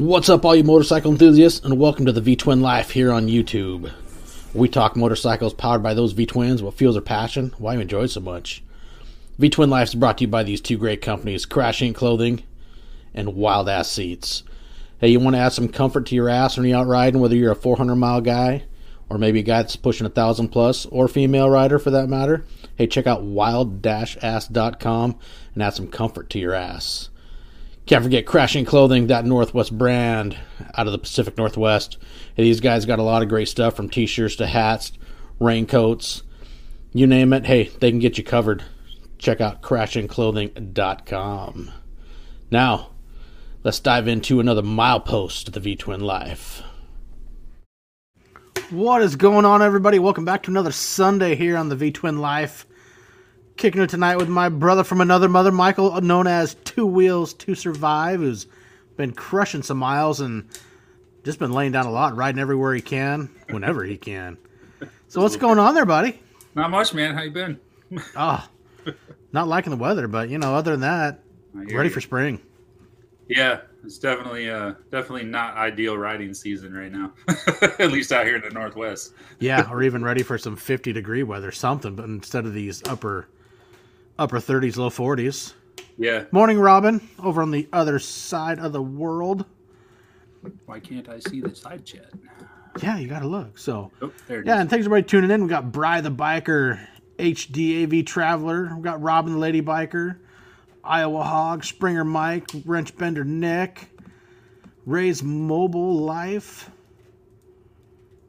What's up, all you motorcycle enthusiasts, and welcome to the V Twin Life here on YouTube. We talk motorcycles powered by those V Twins, what fuels their passion, why you enjoy it so much. V Twin Life is brought to you by these two great companies, Crash Inc. Clothing and Wild Ass Seats. Hey, you want to add some comfort to your ass when you're out riding, whether you're a 400 mile guy or maybe a guy that's pushing a thousand plus, or female rider for that matter? Hey, check out wild-ass.com and add some comfort to your ass. Can't forget Crash Inc. Clothing, that Northwest brand out of the Pacific Northwest. These guys got a lot of great stuff from t shirts to hats, raincoats, you name it. Hey, they can get you covered. Check out crashinclothing.com. Now, let's dive into another milepost of the V Twin Life. What is going on, everybody? Welcome back to another Sunday here on the V Twin Life. Kicking it tonight with my brother from another mother, Michael, known as Two Wheels to Survive, who's been crushing some miles and just been laying down a lot, riding everywhere he can, whenever he can. So what's going on there, buddy? Not much, man. How you been? Oh, not liking the weather, but you know, other than that, ready you. for spring. Yeah, it's definitely uh definitely not ideal riding season right now. At least out here in the northwest. Yeah, or even ready for some 50 degree weather, something, but instead of these upper upper 30s, low 40s. Yeah. Morning, Robin, over on the other side of the world. Why can't I see the side chat? Yeah, you got to look. So, Oh, there it is. yeah, and thanks everybody tuning in. We got Bry the Biker, HDAV Traveler. We got Robin the Lady Biker, Iowa Hog, Springer Mike, Wrench Bender Nick, Ray's Mobile Life.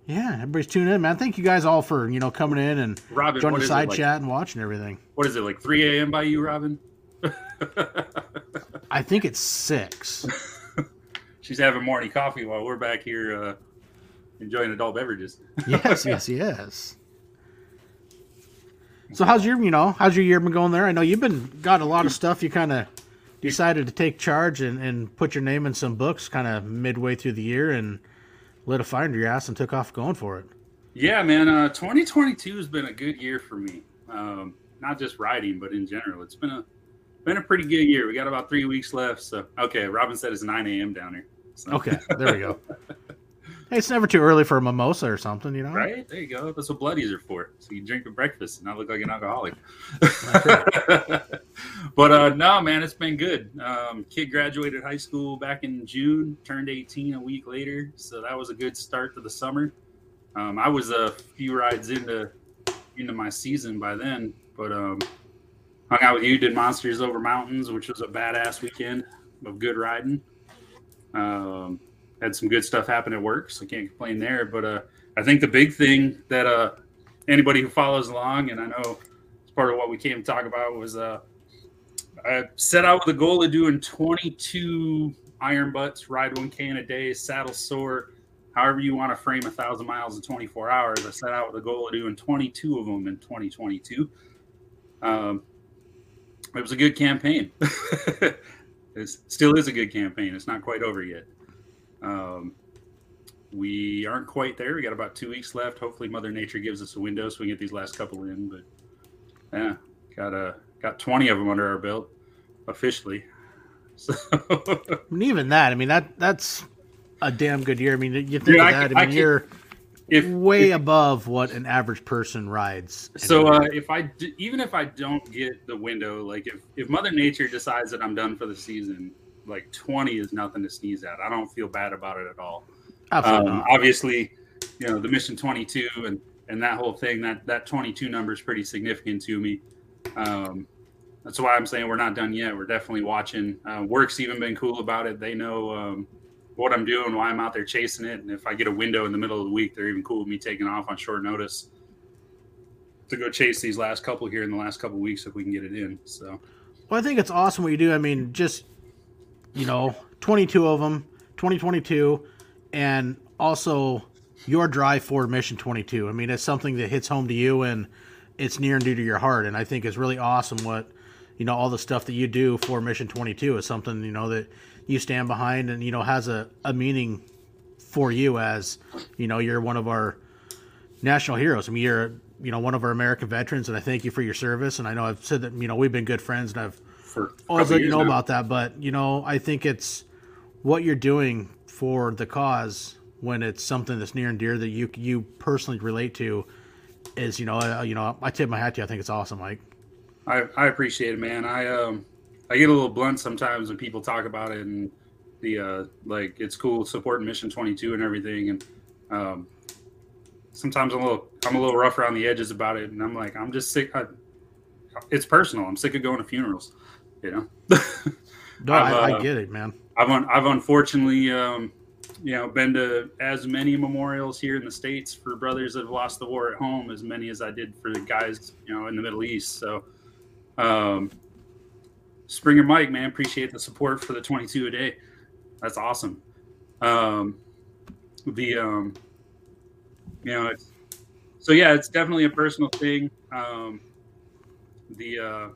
Yeah, everybody's tuning in, man. Thank you guys all for you know coming in and Robin, joining the side like- chat and watching everything. What is it like 3 a.m. by you, Robin? I think it's six. She's having morning coffee while we're back here uh, enjoying adult beverages. yes, yes, yes. So how's your you know how's your year been going there? I know you've been got a lot of stuff. You kind of decided to take charge and, and put your name in some books kind of midway through the year and lit a fire under your ass and took off going for it. Yeah, man. Uh, 2022 has been a good year for me. Um, not just riding, but in general, it's been a been a pretty good year. We got about three weeks left. So, okay, Robin said it's 9 a.m. down here. So, Okay, there we go. hey, it's never too early for a mimosa or something, you know. Right there you go. That's what bloodies are for. So you drink for breakfast and not look like an alcoholic. but uh, no, man, it's been good. Um, kid graduated high school back in June, turned 18 a week later, so that was a good start to the summer. Um, I was a few rides into into my season by then, but um, hung out with you, did Monsters Over Mountains, which was a badass weekend of good riding. Um, had some good stuff happen at work, so I can't complain there. But uh, I think the big thing that uh, anybody who follows along, and I know it's part of what we came to talk about, was uh, I set out with a goal of doing 22 iron butts, ride one can a day, saddle sore, however you want to frame a thousand miles in 24 hours. I set out with a goal of doing 22 of them in 2022. Um, it was a good campaign. it still is a good campaign. It's not quite over yet. Um, we aren't quite there. We got about two weeks left. Hopefully, Mother Nature gives us a window so we can get these last couple in. But yeah, got uh, got 20 of them under our belt officially. So And even that, I mean that that's a damn good year. I mean, you think Dude, of I that, can- I I mean, you're if way if- above what an average person rides. So uh, if I even if I don't get the window, like if if Mother Nature decides that I'm done for the season, like 20 is nothing to sneeze at. I don't feel bad about it at all. absolutely Um, obviously, you know the mission 22 and and that whole thing that that 22 number is pretty significant to me. Um, that's why I'm saying we're not done yet. We're definitely watching. Uh, Work's even been cool about it. They know um, what I'm doing, why I'm out there chasing it, and if I get a window in the middle of the week, they're even cool with me taking off on short notice to go chase these last couple here in the last couple weeks if we can get it in. So Well, I think it's awesome what you do. I mean, just you know, 22 of them, 2022, and also your drive for Mission 22. I mean, it's something that hits home to you and it's near and dear to your heart. And I think it's really awesome what you know all the stuff that you do for Mission 22 is something you know that you stand behind and you know has a, a meaning for you as you know you're one of our national heroes. I mean, you're you know one of our American veterans, and I thank you for your service. And I know I've said that you know we've been good friends, and I've for couple let you know now. about that. But you know, I think it's what you're doing for the cause when it's something that's near and dear that you you personally relate to is you know uh, you know I tip my hat to you. I think it's awesome, Mike. I, I appreciate it, man. I um I get a little blunt sometimes when people talk about it and the uh like it's cool supporting Mission 22 and everything and um sometimes I'm a little I'm a little rough around the edges about it and I'm like I'm just sick. I, it's personal. I'm sick of going to funerals, you know. no, I, uh, I, get it, man. I've I've unfortunately um you know been to as many memorials here in the states for brothers that have lost the war at home as many as I did for the guys you know in the Middle East. So um Springer Mike, man, appreciate the support for the 22 a day. That's awesome. Um, the um, you know, it's, so yeah, it's definitely a personal thing. Um, the uh,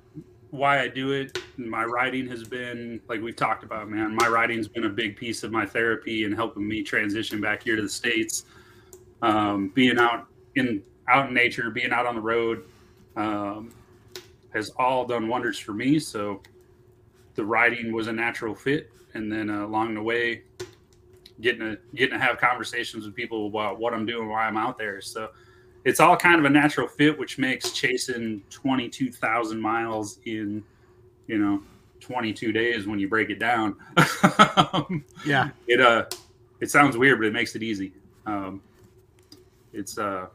why I do it, my writing has been like we've talked about, man. My writing's been a big piece of my therapy and helping me transition back here to the states. Um, being out in out in nature, being out on the road, um, has all done wonders for me. So the writing was a natural fit, and then uh, along the way, getting to getting to have conversations with people about what I'm doing, why I'm out there. So it's all kind of a natural fit, which makes chasing 22,000 miles in, you know, 22 days when you break it down. yeah. It uh, it sounds weird, but it makes it easy. Um, it's uh,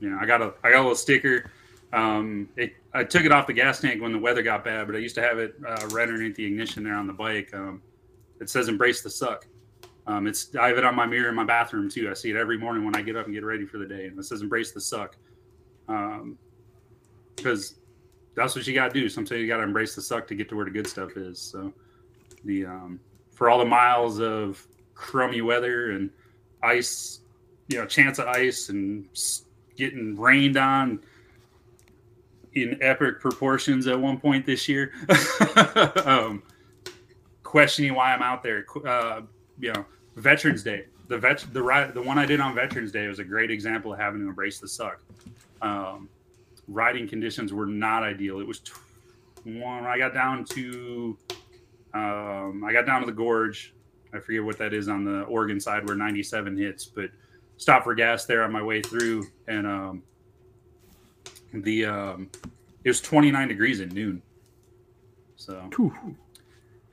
you know, I got a I got a little sticker um, it, I took it off the gas tank when the weather got bad, but I used to have it uh, right underneath the ignition there on the bike. Um, it says "Embrace the suck." Um, it's I have it on my mirror in my bathroom too. I see it every morning when I get up and get ready for the day, and it says "Embrace the suck," because um, that's what you got to do. Sometimes you got to embrace the suck to get to where the good stuff is. So, the um, for all the miles of crummy weather and ice, you know, chance of ice and getting rained on in epic proportions at one point this year. um, questioning why I'm out there. Uh, you know, Veterans Day. The vet, the ride, the one I did on Veterans Day was a great example of having to embrace the suck. Um, riding conditions were not ideal. It was t- one. I got down to, um, I got down to the gorge. I forget what that is on the Oregon side where 97 hits, but stopped for gas there on my way through, and um, the um, it was 29 degrees at noon. So, Whew.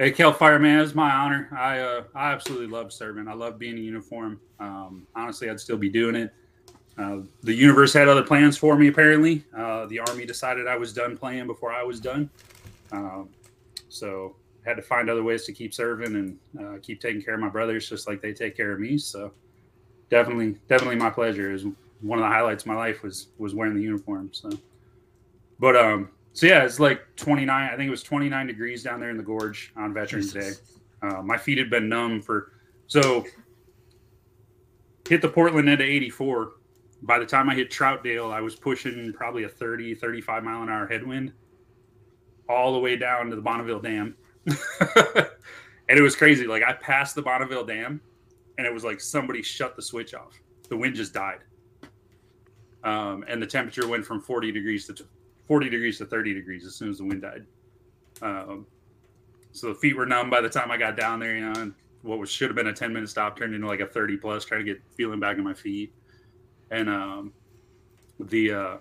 Hey, Cal Fireman, it's my honor. I uh, I absolutely love serving. I love being in uniform. Um, honestly, I'd still be doing it. Uh, the universe had other plans for me. Apparently, uh, the army decided I was done playing before I was done. Um, so had to find other ways to keep serving and uh, keep taking care of my brothers, just like they take care of me. So definitely, definitely my pleasure. Is one of the highlights of my life was was wearing the uniform. So, but um, so yeah, it's like 29. I think it was 29 degrees down there in the gorge on Veterans Jesus. Day. Uh, my feet had been numb for so hit the Portland into 84. By the time I hit Troutdale, I was pushing probably a 30, 35 mile an hour headwind all the way down to the Bonneville Dam. and it was crazy. Like I passed the Bonneville Dam and it was like somebody shut the switch off. The wind just died um, and the temperature went from 40 degrees to 40 degrees to 30 degrees as soon as the wind died. Um, so the feet were numb by the time I got down there. You know, and what was should have been a 10 minute stop turned into like a 30 plus, trying to get feeling back in my feet, and um, the uh,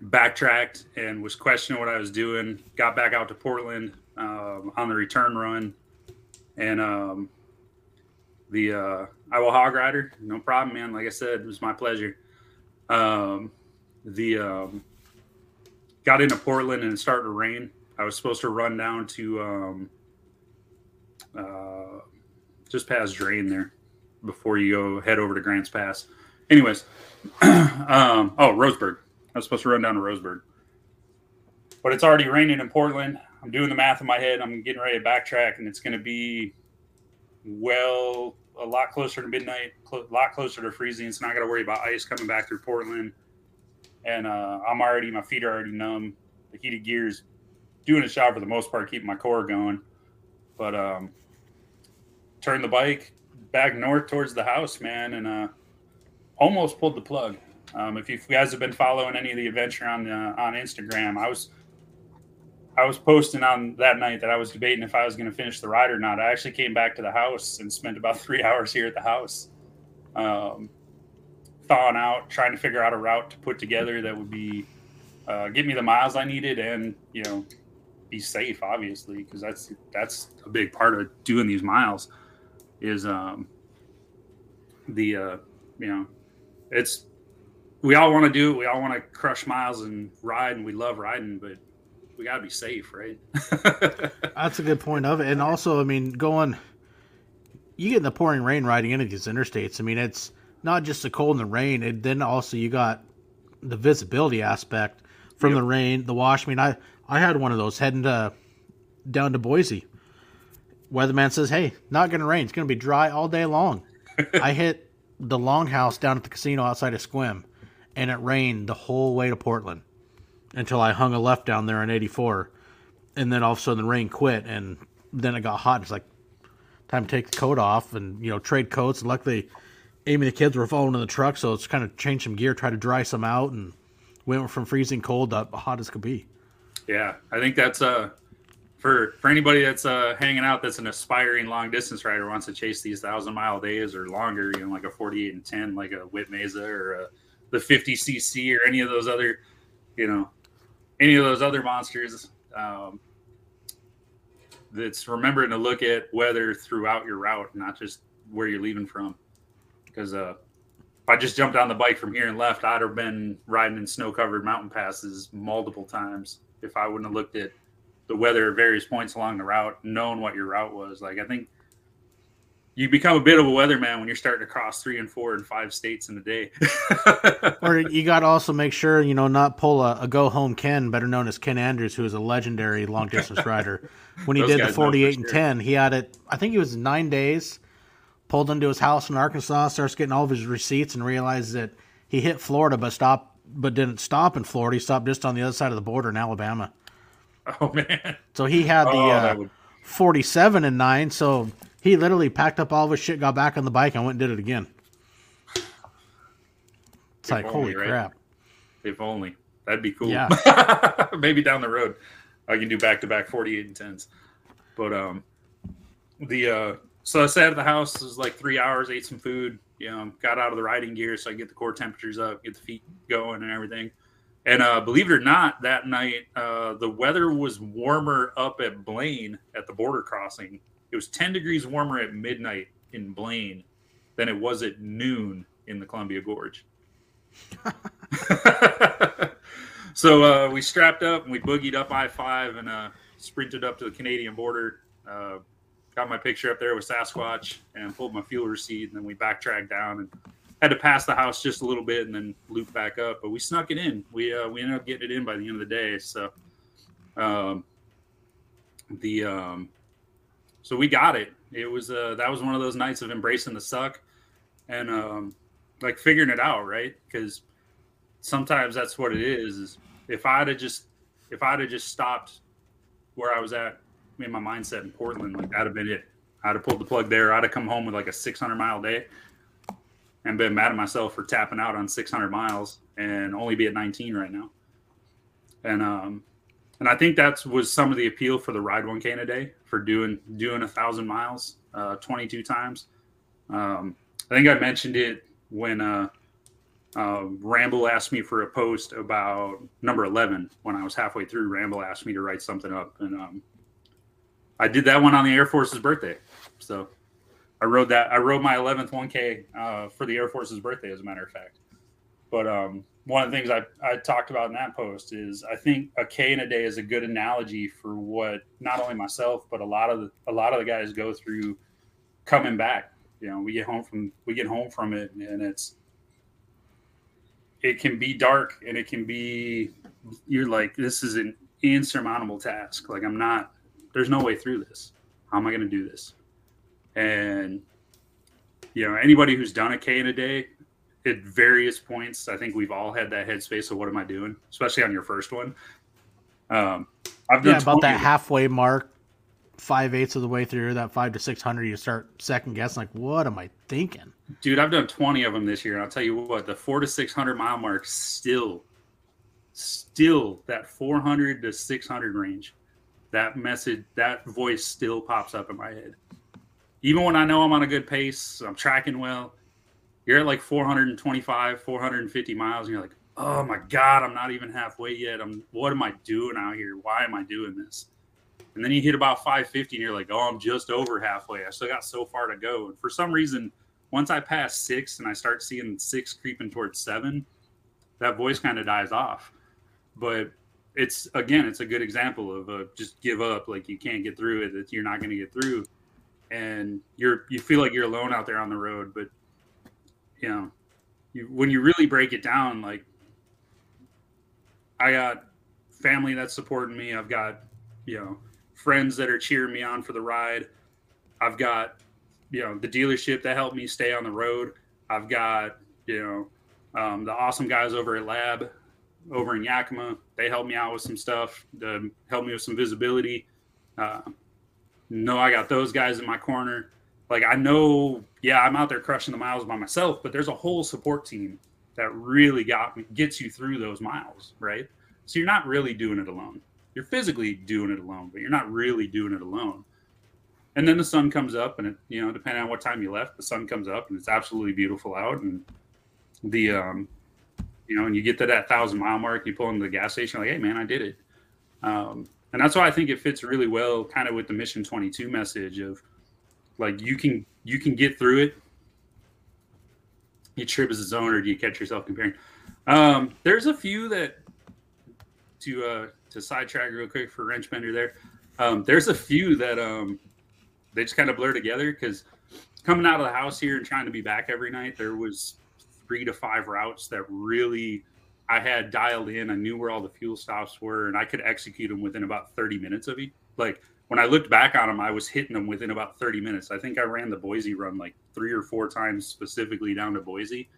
backtracked and was questioning what I was doing. Got back out to Portland um, on the return run, and um, the uh, Iowa Hog Rider, no problem, man. Like I said, it was my pleasure. Um, the um, got into Portland and it started to rain. I was supposed to run down to um, uh, just past Drain there before you go head over to Grants Pass. Anyways, um, oh Roseburg. I was supposed to run down to Roseburg, but it's already raining in Portland. I'm doing the math in my head. I'm getting ready to backtrack, and it's going to be well a lot closer to midnight, a lot closer to freezing. So now I got to worry about ice coming back through Portland. And uh, I'm already, my feet are already numb. The heated gears doing a shot for the most part, keeping my core going. But um, turned the bike back north towards the house, man, and uh, almost pulled the plug. Um, if you guys have been following any of the adventure on the, on Instagram, I was I was posting on that night that I was debating if I was going to finish the ride or not. I actually came back to the house and spent about three hours here at the house, um, thawing out, trying to figure out a route to put together that would be uh, get me the miles I needed and you know be safe, obviously, because that's that's a big part of doing these miles is um, the uh, you know it's we all want to do it. We all want to crush miles and ride, and we love riding, but we got to be safe, right? That's a good point of it. And also, I mean, going, you get in the pouring rain riding into these interstates. I mean, it's not just the cold and the rain. And then also you got the visibility aspect from yep. the rain, the wash. I mean, I I had one of those heading to down to Boise. Weatherman says, "Hey, not going to rain. It's going to be dry all day long." I hit the longhouse down at the casino outside of Sequim, and it rained the whole way to Portland until I hung a left down there in 84. And then all of a sudden the rain quit and then it got hot. It's like time to take the coat off and, you know, trade coats. And luckily, Amy and the kids were following in the truck. So it's kind of changed some gear, try to dry some out. And went from freezing cold to hot as could be. Yeah. I think that's, uh, for, for anybody that's uh, hanging out that's an aspiring long distance rider wants to chase these thousand mile days or longer, you know, like a 48 and 10, like a Whip Mesa or a, the 50 cc or any of those other, you know, any of those other monsters. Um, that's remembering to look at weather throughout your route, not just where you're leaving from. Because uh, if I just jumped on the bike from here and left, I'd have been riding in snow covered mountain passes multiple times if I wouldn't have looked at the weather at various points along the route, knowing what your route was. Like, I think you become a bit of a weatherman when you're starting to cross three and four and five states in a day. or you got to also make sure you know not pull a, a, go home Ken, better known as Ken Andrews, who is a legendary long distance rider. When he Those did the 48 and sure. 10, he had it. I think it was nine days. Pulled into his house in Arkansas, starts getting all of his receipts, and realizes that he hit Florida, but stopped, but didn't stop in Florida. He stopped just on the other side of the border in Alabama. Oh man! So he had the oh, uh, would... 47 and nine. So he literally packed up all of his shit, got back on the bike, and went and did it again. It's if like, only, holy right? crap. If only. That'd be cool. Yeah. Maybe down the road, I can do back to back 48 and 10s. But, um, the, uh, so I sat at the house, it was like three hours, ate some food, you know, got out of the riding gear so I get the core temperatures up, get the feet going and everything. And uh, believe it or not, that night uh, the weather was warmer up at Blaine at the border crossing it was 10 degrees warmer at midnight in Blaine than it was at noon in the Columbia Gorge. so uh, we strapped up and we boogied up I 5 and uh, sprinted up to the Canadian border. Got my picture up there with Sasquatch and pulled my fuel receipt. And then we backtracked down and had to pass the house just a little bit and then loop back up. But we snuck it in. We, uh, we ended up getting it in by the end of the day. So um, the um, so we got it. It was uh, that was one of those nights of embracing the suck and um, like figuring it out, right? Because sometimes that's what it is. Is if I'd have just if I'd have just stopped where I was at in my mindset in Portland, like that'd have been it. I'd have pulled the plug there. I'd have come home with like a 600 mile day and been mad at myself for tapping out on 600 miles and only be at 19 right now. And um, and I think that was some of the appeal for the Ride 1K in a day for doing doing a thousand miles uh, 22 times. Um, I think I mentioned it when uh, uh, Ramble asked me for a post about number 11 when I was halfway through. Ramble asked me to write something up, and um, I did that one on the Air Force's birthday. So I wrote that. I wrote my 11th 1K uh, for the Air Force's birthday, as a matter of fact. But um, one of the things I, I talked about in that post is I think a K in a day is a good analogy for what not only myself but a lot of the, a lot of the guys go through coming back. You know, we get home from we get home from it and it's it can be dark and it can be you're like this is an insurmountable task. Like I'm not there's no way through this. How am I going to do this? And you know, anybody who's done a K in a day at various points, I think we've all had that headspace of what am I doing, especially on your first one. Um, I've done yeah, about that halfway mark, five eighths of the way through that five to six hundred, you start second guessing, like, what am I thinking? Dude, I've done twenty of them this year, and I'll tell you what, the four to six hundred mile mark still, still that four hundred to six hundred range. That message, that voice still pops up in my head. Even when I know I'm on a good pace, I'm tracking well. You're at like 425, 450 miles, and you're like, oh my god, I'm not even halfway yet. I'm what am I doing out here? Why am I doing this? And then you hit about 550, and you're like, oh, I'm just over halfway. I still got so far to go. And for some reason, once I pass six and I start seeing six creeping towards seven, that voice kind of dies off. But it's again, it's a good example of a just give up, like you can't get through it, that you're not going to get through, and you're you feel like you're alone out there on the road. But you know, you, when you really break it down, like I got family that's supporting me. I've got you know friends that are cheering me on for the ride. I've got you know the dealership that helped me stay on the road. I've got you know um, the awesome guys over at Lab over in Yakima. They helped me out with some stuff to help me with some visibility. Uh, know I got those guys in my corner. Like I know, yeah, I'm out there crushing the miles by myself, but there's a whole support team that really got me, gets you through those miles, right? So you're not really doing it alone. You're physically doing it alone, but you're not really doing it alone. And then the sun comes up, and it, you know, depending on what time you left, the sun comes up, and it's absolutely beautiful out, and the um, you know, and you get to that thousand mile mark, you pull into the gas station, like, hey man, I did it. Um, and that's why I think it fits really well, kind of with the Mission 22 message of like you can you can get through it. You trip as a zone, or do you catch yourself comparing? Um, there's a few that to uh, to sidetrack real quick for wrench bender there. Um, there's a few that um, they just kind of blur together because coming out of the house here and trying to be back every night, there was three to five routes that really I had dialed in. I knew where all the fuel stops were, and I could execute them within about 30 minutes of each. Like when I looked back on them, I was hitting them within about 30 minutes. I think I ran the Boise run like three or four times specifically down to Boise,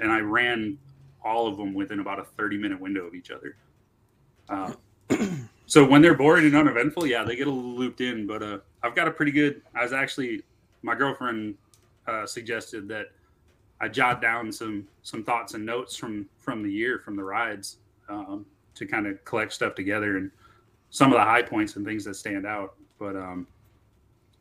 and I ran all of them within about a 30 minute window of each other. Uh, so when they're boring and uneventful, yeah, they get a little looped in. But uh, I've got a pretty good. I was actually my girlfriend uh, suggested that I jot down some some thoughts and notes from from the year from the rides um, to kind of collect stuff together and some of the high points and things that stand out. But um,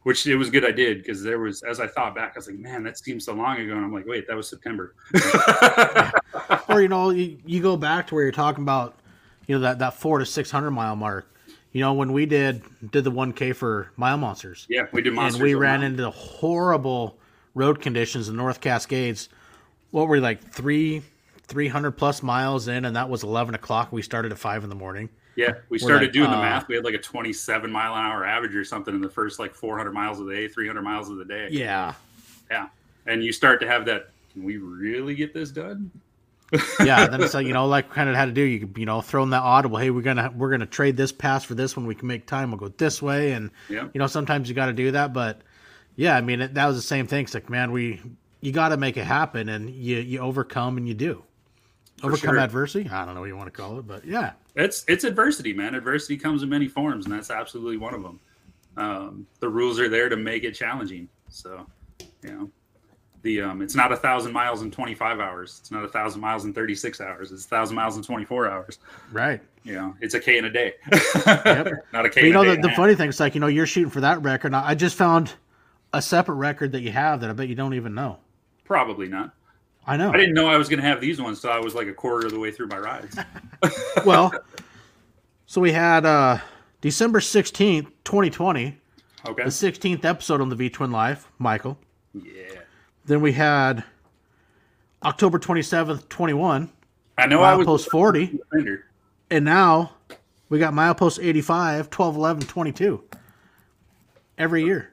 which it was good I did because there was as I thought back, I was like, man, that seems so long ago, and I'm like, wait, that was September. or you know, you, you go back to where you're talking about, you know, that that four to six hundred mile mark. You know, when we did did the one K for Mile Monsters. Yeah, we did Monsters. And we ran into horrible road conditions in North Cascades. What were we, like three, three hundred plus miles in, and that was eleven o'clock. We started at five in the morning. Yeah, we started like, doing uh, the math. We had like a twenty-seven mile an hour average or something in the first like four hundred miles of the day, three hundred miles of the day. Yeah, yeah, and you start to have that. Can we really get this done? yeah, then it's like you know, like kind of had to do. You you know, throw in that audible. Hey, we're gonna we're gonna trade this pass for this one. We can make time. We'll go this way, and yeah. you know, sometimes you got to do that. But yeah, I mean, it, that was the same thing. It's like, man, we you got to make it happen, and you you overcome and you do For overcome sure. adversity. I don't know what you want to call it, but yeah, it's it's adversity, man. Adversity comes in many forms, and that's absolutely one of them. Um, the rules are there to make it challenging. So, you know, the um, it's not a thousand miles in 25 hours. It's not a thousand miles in 36 hours. It's a thousand miles in 24 hours. Right. You know, it's a K in a day. yep. Not a K. But you know, the, the funny thing is like, you know, you're shooting for that record. I just found a separate record that you have that I bet you don't even know. Probably not. I know. I didn't know I was going to have these ones, so I was like a quarter of the way through my rides. well, so we had uh, December 16th, 2020. Okay. The 16th episode on the V Twin Life, Michael. Yeah. Then we had October 27th, 21. I know I was post 40. And now we got milepost 85, 12, 11, 22. Every year.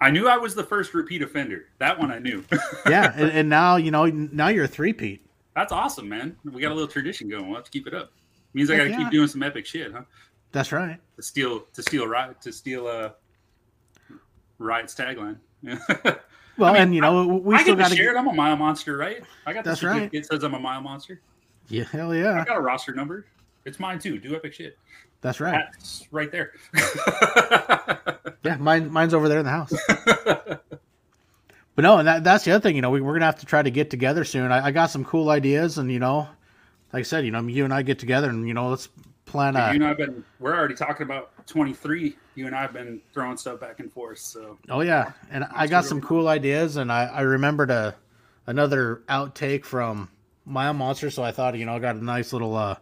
I knew I was the first repeat offender. That one I knew. yeah, and, and, now you know now you're a three-peat. That's awesome, man. We got a little tradition going. We'll have to keep it up. Means I got to yeah. keep doing some epic shit, huh? That's right. To steal to steal right to steal uh Riot's tagline. well, I mean, and you know we I still got to share it. I'm a mile monster, right? I got that's right. It says I'm a mile monster. Yeah, hell yeah. I got a roster number. It's mine too. Do epic shit. That's right. That's right there. yeah, mine, mine's over there in the house. but no, and that, that's the other thing. You know, we, are gonna have to try to get together soon. I, I, got some cool ideas, and you know, like I said, you know, you and I get together, and you know, let's plan. A, you know, I've been. We're already talking about 23, you and I have been throwing stuff back and forth. So, oh yeah, and I got some cool ideas, and I I remembered a another outtake from Mile Monster, so I thought you know I got a nice little uh,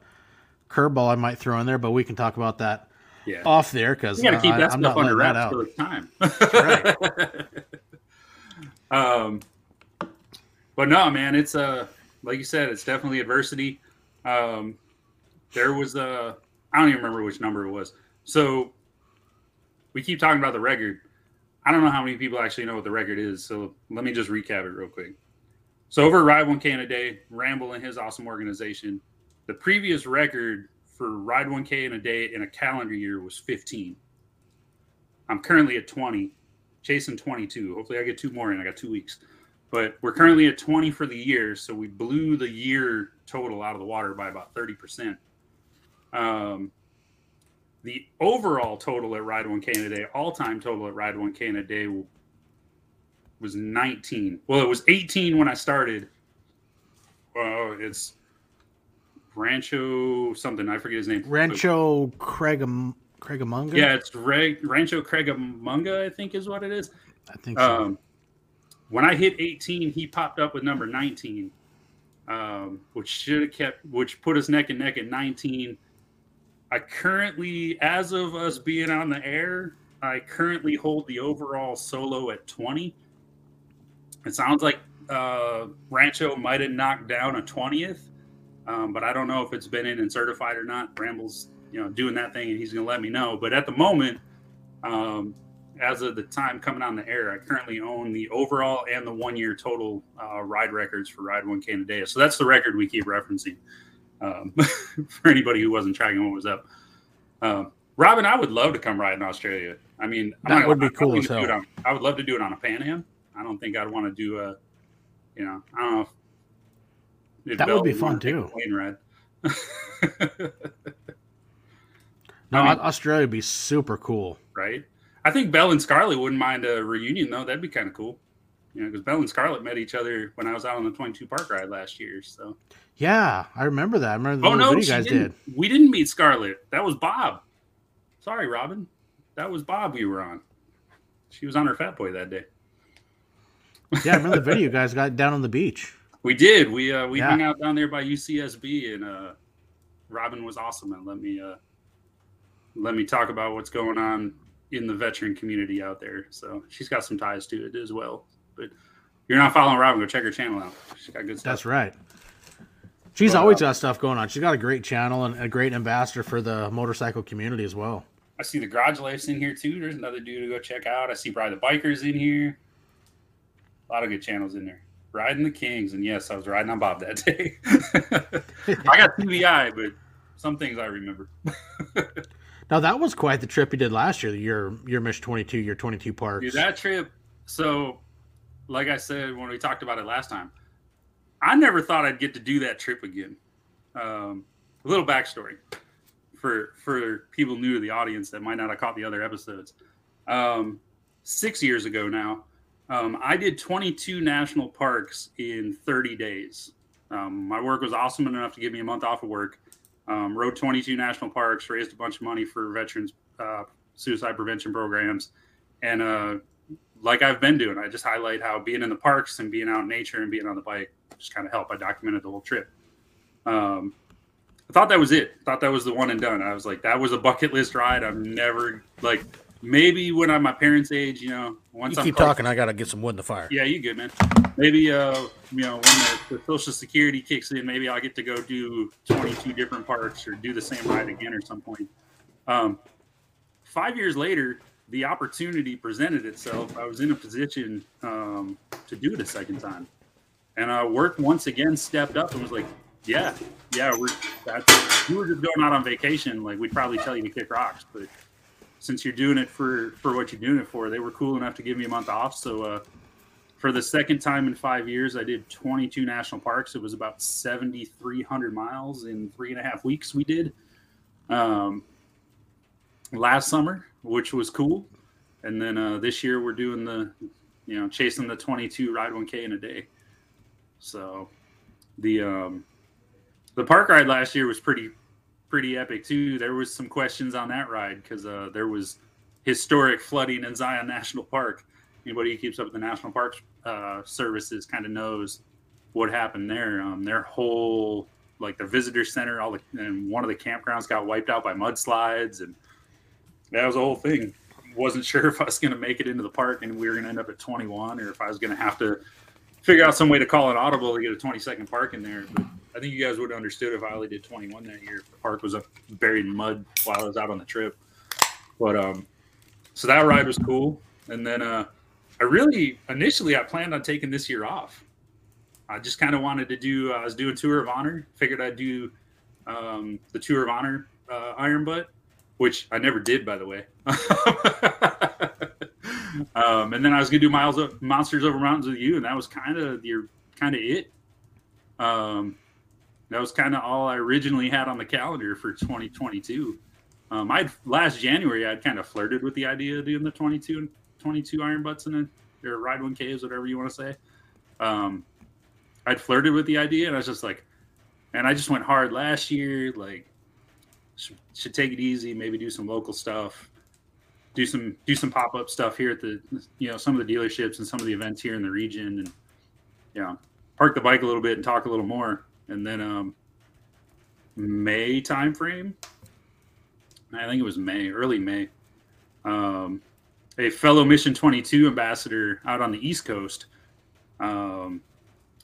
curveball I might throw in there, but we can talk about that yeah. off there because you got to keep that stuff under wraps for time. right. um, but no, man, it's a uh, like you said, it's definitely adversity. Um, there was a I don't even remember which number it was. So we keep talking about the record. I don't know how many people actually know what the record is. So let me just recap it real quick. So over Ride 1K in a day, Ramble and his awesome organization, the previous record for Ride 1K in a day in a calendar year was 15. I'm currently at 20, chasing 22. Hopefully I get two more in. I got two weeks. But we're currently at 20 for the year. So we blew the year total out of the water by about 30%. Um, the overall total at Ride 1K in a day, all time total at Ride 1K in a day was 19. Well, it was 18 when I started. Well, it's Rancho something. I forget his name. Rancho Craigam Craigamunga. Yeah, it's Re- Rancho Craigamunga. I think is what it is. I think so. Um, when I hit 18, he popped up with number 19, um, which should have kept, which put us neck and neck at 19. I currently, as of us being on the air, I currently hold the overall solo at 20. It sounds like uh, Rancho might have knocked down a 20th, um, but I don't know if it's been in and certified or not. Ramble's, you know, doing that thing and he's going to let me know. But at the moment, um, as of the time coming on the air, I currently own the overall and the one year total uh, ride records for Ride 1K in a day. So that's the record we keep referencing um, for anybody who wasn't tracking what was up. Um, Robin, I would love to come ride in Australia. I mean, that would be cool as hell. On, I would love to do it on a Pan Am. I don't think I'd want to do a, you know, I don't know. If that would be fun too. Plane ride. no, I mean, Australia would be super cool. Right. I think Bell and Scarlett wouldn't mind a reunion though. That'd be kind of cool. You know, because Bell and Scarlett met each other when I was out on the 22 park ride last year. So. Yeah, I remember that. I remember the oh, no, video you guys did. We didn't meet Scarlett. That was Bob. Sorry, Robin. That was Bob we were on. She was on her fat boy that day. yeah, I remember the video you guys got down on the beach. We did. We uh we yeah. hung out down there by UCSB and uh Robin was awesome and let me uh let me talk about what's going on in the veteran community out there. So she's got some ties to it as well. But you're not following Robin, go check her channel out. She's got good stuff. That's right. She's but, always got stuff going on. She's got a great channel and a great ambassador for the motorcycle community as well. I see the garage lifts in here too. There's another dude to go check out. I see probably the bikers in here. A lot of good channels in there. Riding the Kings, and yes, I was riding on Bob that day. I got TBI, but some things I remember. now that was quite the trip you did last year. Your your Mish twenty two, your twenty two parks. Dude, that trip. So, like I said when we talked about it last time, I never thought I'd get to do that trip again. Um, a little backstory for for people new to the audience that might not have caught the other episodes. Um, six years ago now, um, I did 22 national parks in 30 days. Um, my work was awesome enough to give me a month off of work. Um, rode 22 national parks, raised a bunch of money for veterans uh, suicide prevention programs, and uh, like I've been doing, I just highlight how being in the parks and being out in nature and being on the bike just kind of help. I documented the whole trip. Um, I thought that was it. Thought that was the one and done. I was like, that was a bucket list ride. I'm never like maybe when I'm my parents' age, you know. Once you I'm keep close, talking, I gotta get some wood in the fire. Yeah, you good, man. Maybe uh, you know, when the, the, Social Security kicks in, maybe I'll get to go do 22 different parks or do the same ride again at some point. Um, five years later, the opportunity presented itself. I was in a position um, to do it a second time. And uh, work once again stepped up and was like, "Yeah, yeah, we're that's, we were just going out on vacation. Like we'd probably tell you to kick rocks, but since you're doing it for for what you're doing it for, they were cool enough to give me a month off. So uh, for the second time in five years, I did 22 national parks. It was about 7,300 miles in three and a half weeks. We did um, last summer, which was cool. And then uh, this year we're doing the, you know, chasing the 22 ride 1K in a day. So the um, the park ride last year was pretty pretty epic too. There was some questions on that ride because uh, there was historic flooding in Zion National Park. Anybody who keeps up with the National Parks uh, services kind of knows what happened there. Um, their whole like the visitor center, all the and one of the campgrounds got wiped out by mudslides, and that was the whole thing. Wasn't sure if I was going to make it into the park and we were going to end up at 21, or if I was going to have to figure out some way to call an audible to get a 20 second park in there. But I think you guys would have understood if I only did 21 that year. The park was up buried in mud while I was out on the trip. But um, so that ride was cool. And then uh, I really initially I planned on taking this year off. I just kind of wanted to do. I was doing Tour of Honor. Figured I'd do um, the Tour of Honor uh, Iron Butt, which I never did, by the way. um, and then I was gonna do Miles of, Monsters Over Mountains with you, and that was kind of your kind of it. Um, that was kind of all I originally had on the calendar for 2022. Um, I'd last January I'd kind of flirted with the idea of doing the 22 and 22 iron butts in a or ride one Ks, whatever you want to say. Um, I'd flirted with the idea, and I was just like, and I just went hard last year. Like, should, should take it easy, maybe do some local stuff, do some do some pop up stuff here at the you know some of the dealerships and some of the events here in the region, and you know, park the bike a little bit and talk a little more, and then um, May timeframe. I think it was May, early May. Um, a fellow Mission 22 ambassador out on the East Coast. Um,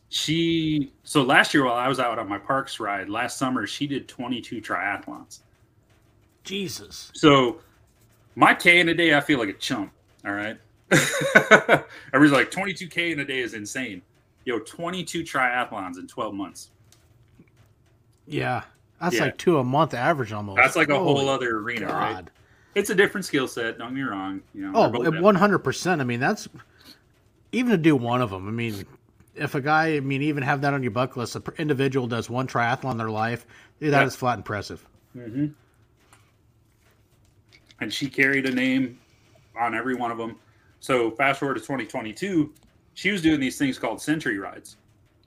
she so last year while I was out on my parks ride last summer, she did 22 triathlons. Jesus. So my K in a day, I feel like a chump. All right. Everybody's like 22K in a day is insane. Yo, 22 triathlons in 12 months. Yeah. That's Yeah. like two a month average almost. That's like a whole other arena, right? It's a different skill set. Don't get me wrong. You know, Oh, one hundred percent. I mean, that's even to do one of them. I mean, if a guy, I mean, even have that on your bucket list, an individual does one triathlon in their life, that Yeah. is flat impressive. hmm And she carried a name on every one of them. So fast forward to 2022, she was doing these things called century rides.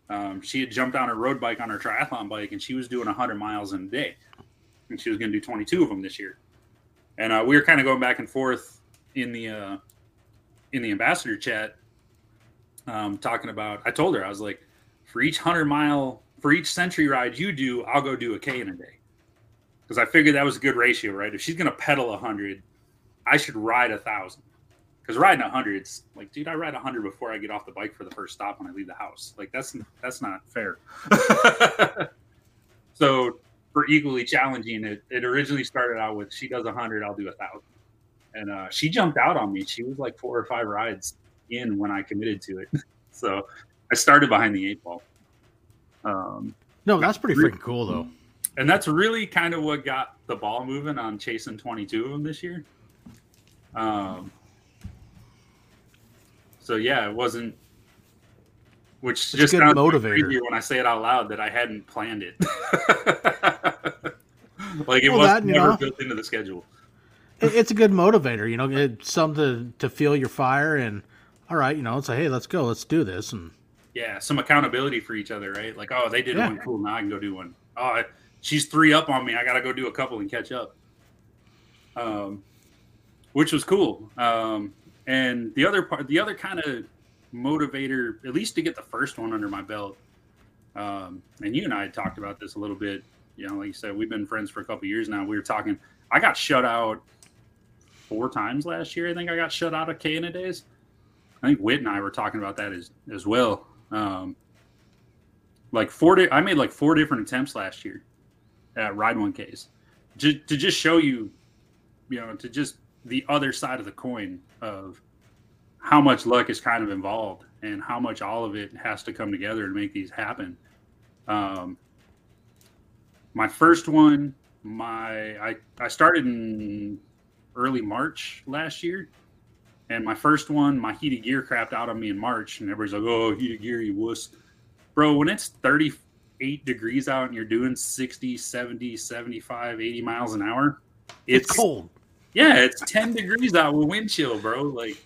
Um, she had jumped on her road bike on her triathlon bike, and she was doing 100 miles in a day, and she was going to do 22 of them this year. And uh, we were kind of going back and forth in the uh, in the ambassador chat, um, talking about. I told her I was like, for each 100 mile, for each century ride you do, I'll go do a K in a day because I figured that was a good ratio, right? If she's gonna pedal hundred, I should ride a thousand. Because riding hundred, it's like, dude, I ride hundred before I get off the bike for the first stop when I leave the house. Like that's that's not fair. so for equally challenging, it it originally started out with she does hundred, I'll do a thousand, and uh, she jumped out on me. She was like four or five rides in when I committed to it. so I started behind the eight ball. Um, No, that's pretty freaking cool though. and that's really kind of what got the ball moving on chasing 22 of them this year. Um, so yeah, it wasn't, which a just good sounds motivator. when I say it out loud that I hadn't planned it. like it Well, was never know. built into the schedule. It's a good motivator, you know, it's something to, to feel your fire and all right, you know, it's like, hey, let's go, let's do this, and Yeah, some accountability for each other, right? Like, oh, they did Yeah. one, cool. Now I can go do one. Oh, I, she's three up on me. I got to go do a couple and catch up. Um, which was cool. Um, and the other part, the other kind of motivator, at least to get the first one under my belt. Um, and you and I talked about this a little bit. You know, like you said, we've been friends for a couple years now. We were talking. I got shut out four times last year. I think I got shut out of K in a days. I think Whit and I were talking about that as as well. Um, like four, di- I made like four different attempts last year at ride one to, to just show you, you know, to just the other side of the coin of how much luck is kind of involved and how much all of it has to come together to make these happen. Um, my first one, my I I started in early March last year. And my first one, my heated gear crapped out on me in March, and everybody's like, "Oh, heated gear, you wuss." Bro, when it's 38 degrees out and you're doing 60, 70, 75, 80 miles an hour, it's, it's, cold. Yeah, it's 10 degrees out with wind chill, bro. Like,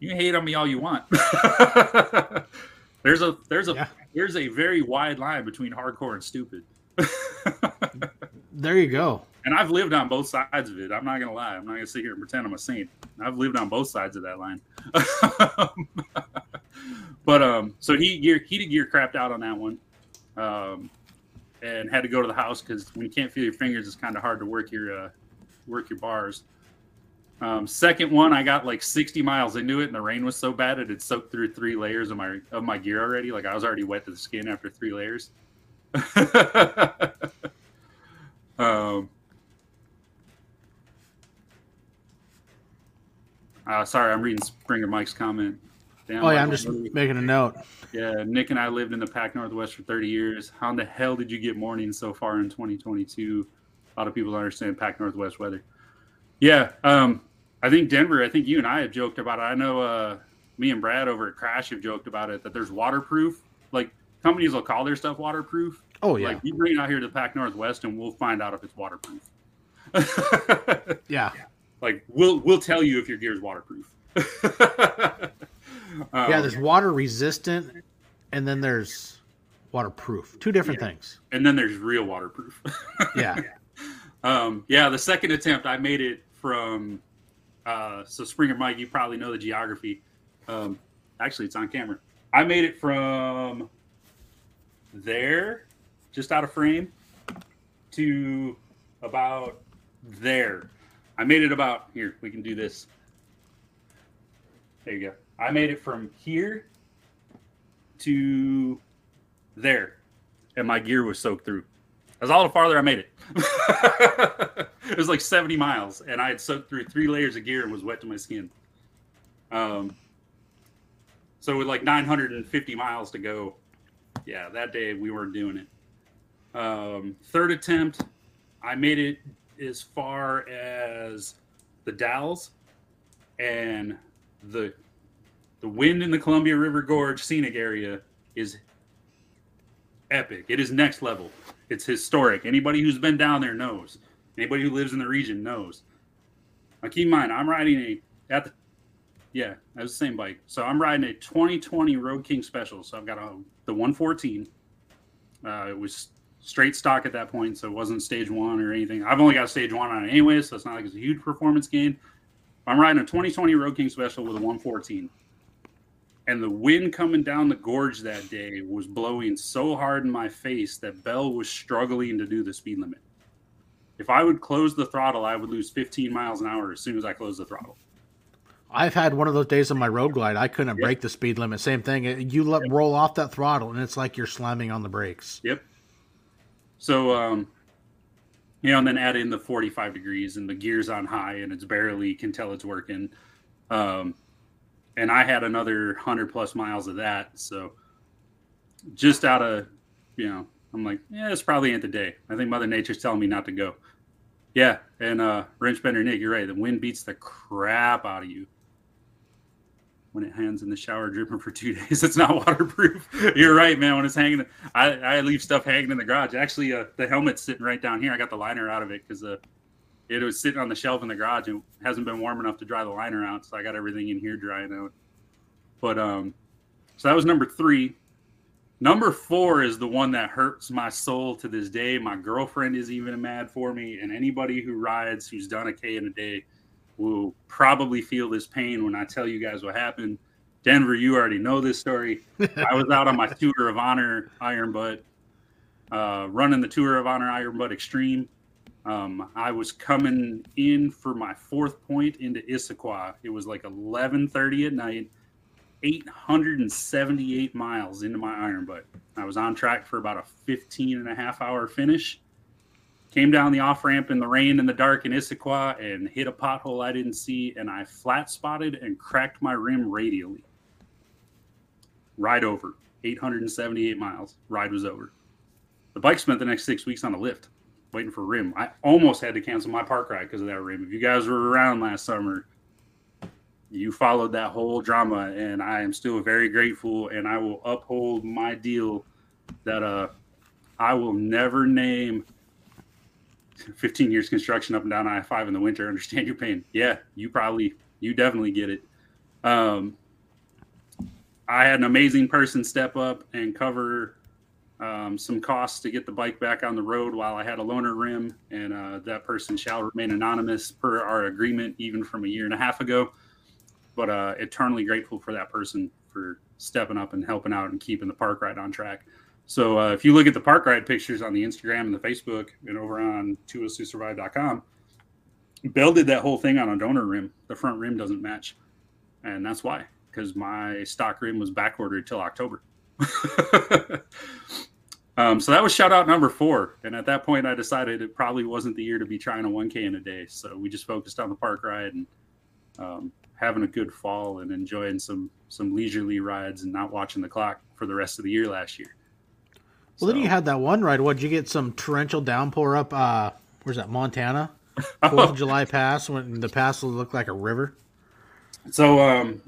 you can hate on me all you want. there's a there's a Yeah. there's a very wide line between hardcore and stupid. There you go. And I've lived on both sides of it. I'm not gonna lie. I'm not gonna sit here and pretend I'm a saint. I've lived on both sides of that line. but um, so he gear heated gear crapped out on that one, um, and had to go to the house because when you can't feel your fingers, it's kind of hard to work your uh, work your bars. Um, second one, I got like 60 miles into it, and the rain was so bad it had soaked through three layers of my of my gear already. Like I was already wet to the skin after three layers. um, uh, sorry, I'm reading Springer Mike's comment. Damn, oh yeah, I'm just making a note. Yeah, Nick and I lived in the Pac Northwest for 30 years. How in the hell did you get morning so far in 2022? A lot of people don't understand Pac Northwest weather. Yeah, um, I think Denver. I think you and I have joked about it. I know uh, me and Brad over at Crash have joked about it that there's waterproof. Like companies will call their stuff waterproof. Oh yeah. Like you bring it out here to the Pac Northwest, and we'll find out if it's waterproof. yeah. Like we'll we'll tell you if your gear is waterproof. um, yeah, there's water resistant, and then there's waterproof. Two different yeah. things. And then there's real waterproof. yeah. Um, yeah, the second attempt, I made it from. Uh, so Springer Mike, you probably know the geography. Um, actually, it's on camera. I made it from there, just out of frame, to about there. I made it about here. We can do this. There you go. I made it from here to there, and my gear was soaked through. That's all the farther I made it. it was like 70 miles, and I had soaked through three layers of gear and was wet to my skin. Um, so with like 950 miles to go, yeah, that day we weren't doing it. Um, third attempt, I made it as far as the Dalles and the the wind in the Columbia River Gorge scenic area is epic. It is next level. It's historic. Anybody who's been down there knows. Anybody who lives in the region knows. Now keep in mind, I'm riding a at the yeah, that was the same bike. So I'm riding a 2020 Road King Special. So I've got a the 114. Uh, it was straight stock at that point, so it wasn't stage one or anything. I've only got stage one on it anyway, so it's not like it's a huge performance gain. I'm riding a 2020 Road King Special with a 114 and the wind coming down the gorge that day was blowing so hard in my face that Bell was struggling to do the speed limit. If I would close the throttle, I would lose 15 miles an hour as soon as I close the throttle. I've had one of those days on my road glide. I couldn't yep. break the speed limit. Same thing. You let yep. roll off that throttle, and it's like you're slamming on the brakes. Yep. So, um, you know, and then add in the 45 degrees and the gears on high, and it's barely can tell it's working. Um, and I had another hundred plus miles of that. So just out of, you know, I'm like, yeah, it's probably the day. I think Mother Nature's telling me not to go. Yeah, and uh, wrench bender Nick, you're right. The wind beats the crap out of you when it hangs in the shower dripping for two days. It's not waterproof. You're right, man. When it's hanging, I, I leave stuff hanging in the garage. Actually, uh, the helmet's sitting right down here. I got the liner out of it because uh, it was sitting on the shelf in the garage and hasn't been warm enough to dry the liner out. So I got everything in here drying out. But um, so that was number three. Number four is the one that hurts my soul to this day. My girlfriend is even mad for me, and anybody who rides who's done a K in a day will probably feel this pain when I tell you guys what happened. Denver, you already know this story. I was out on my Tour of Honor Iron Butt, uh, running the Tour of Honor Iron Butt Extreme. Um, I was coming in for my fourth point into Issaquah. It was like 11:30 at night, 878 miles into my iron butt. I was on track for about a 15 and a half hour finish. Came down the off ramp in the rain and the dark in Issaquah and hit a pothole I didn't see, and I flat spotted and cracked my rim radially. Ride over 878 miles. Ride was over. The bike spent the next six weeks on a lift waiting for rim. I almost had to cancel my park ride because of that rim. If you guys were around last summer, you followed that whole drama, and I am still very grateful. And I will uphold my deal that uh, I will never name 15 years construction up and down I 5 in the winter. Understand your pain. Yeah, you probably, you definitely get it. Um, I had an amazing person step up and cover um, some costs to get the bike back on the road while I had a loaner rim, and uh, that person shall remain anonymous per our agreement, even from a year and a half ago. But uh, eternally grateful for that person for stepping up and helping out and keeping the park ride on track. So uh, if you look at the park ride pictures on the Instagram and the Facebook and over on 2wheels2survive.com, Bill did that whole thing on a donor rim. The front rim doesn't match. And that's why, because my stock rim was back ordered till October. um, so that was shout out number four. And at that point, I decided it probably wasn't the year to be trying a 1K in a day. So we just focused on the park ride and um, having a good fall and enjoying some some leisurely rides and not watching the clock for the rest of the year last year. Well, so, then you had that one ride. What did you get? Some torrential downpour up. uh Where's that? Montana. Fourth of July pass when the pass will look like a river. So um,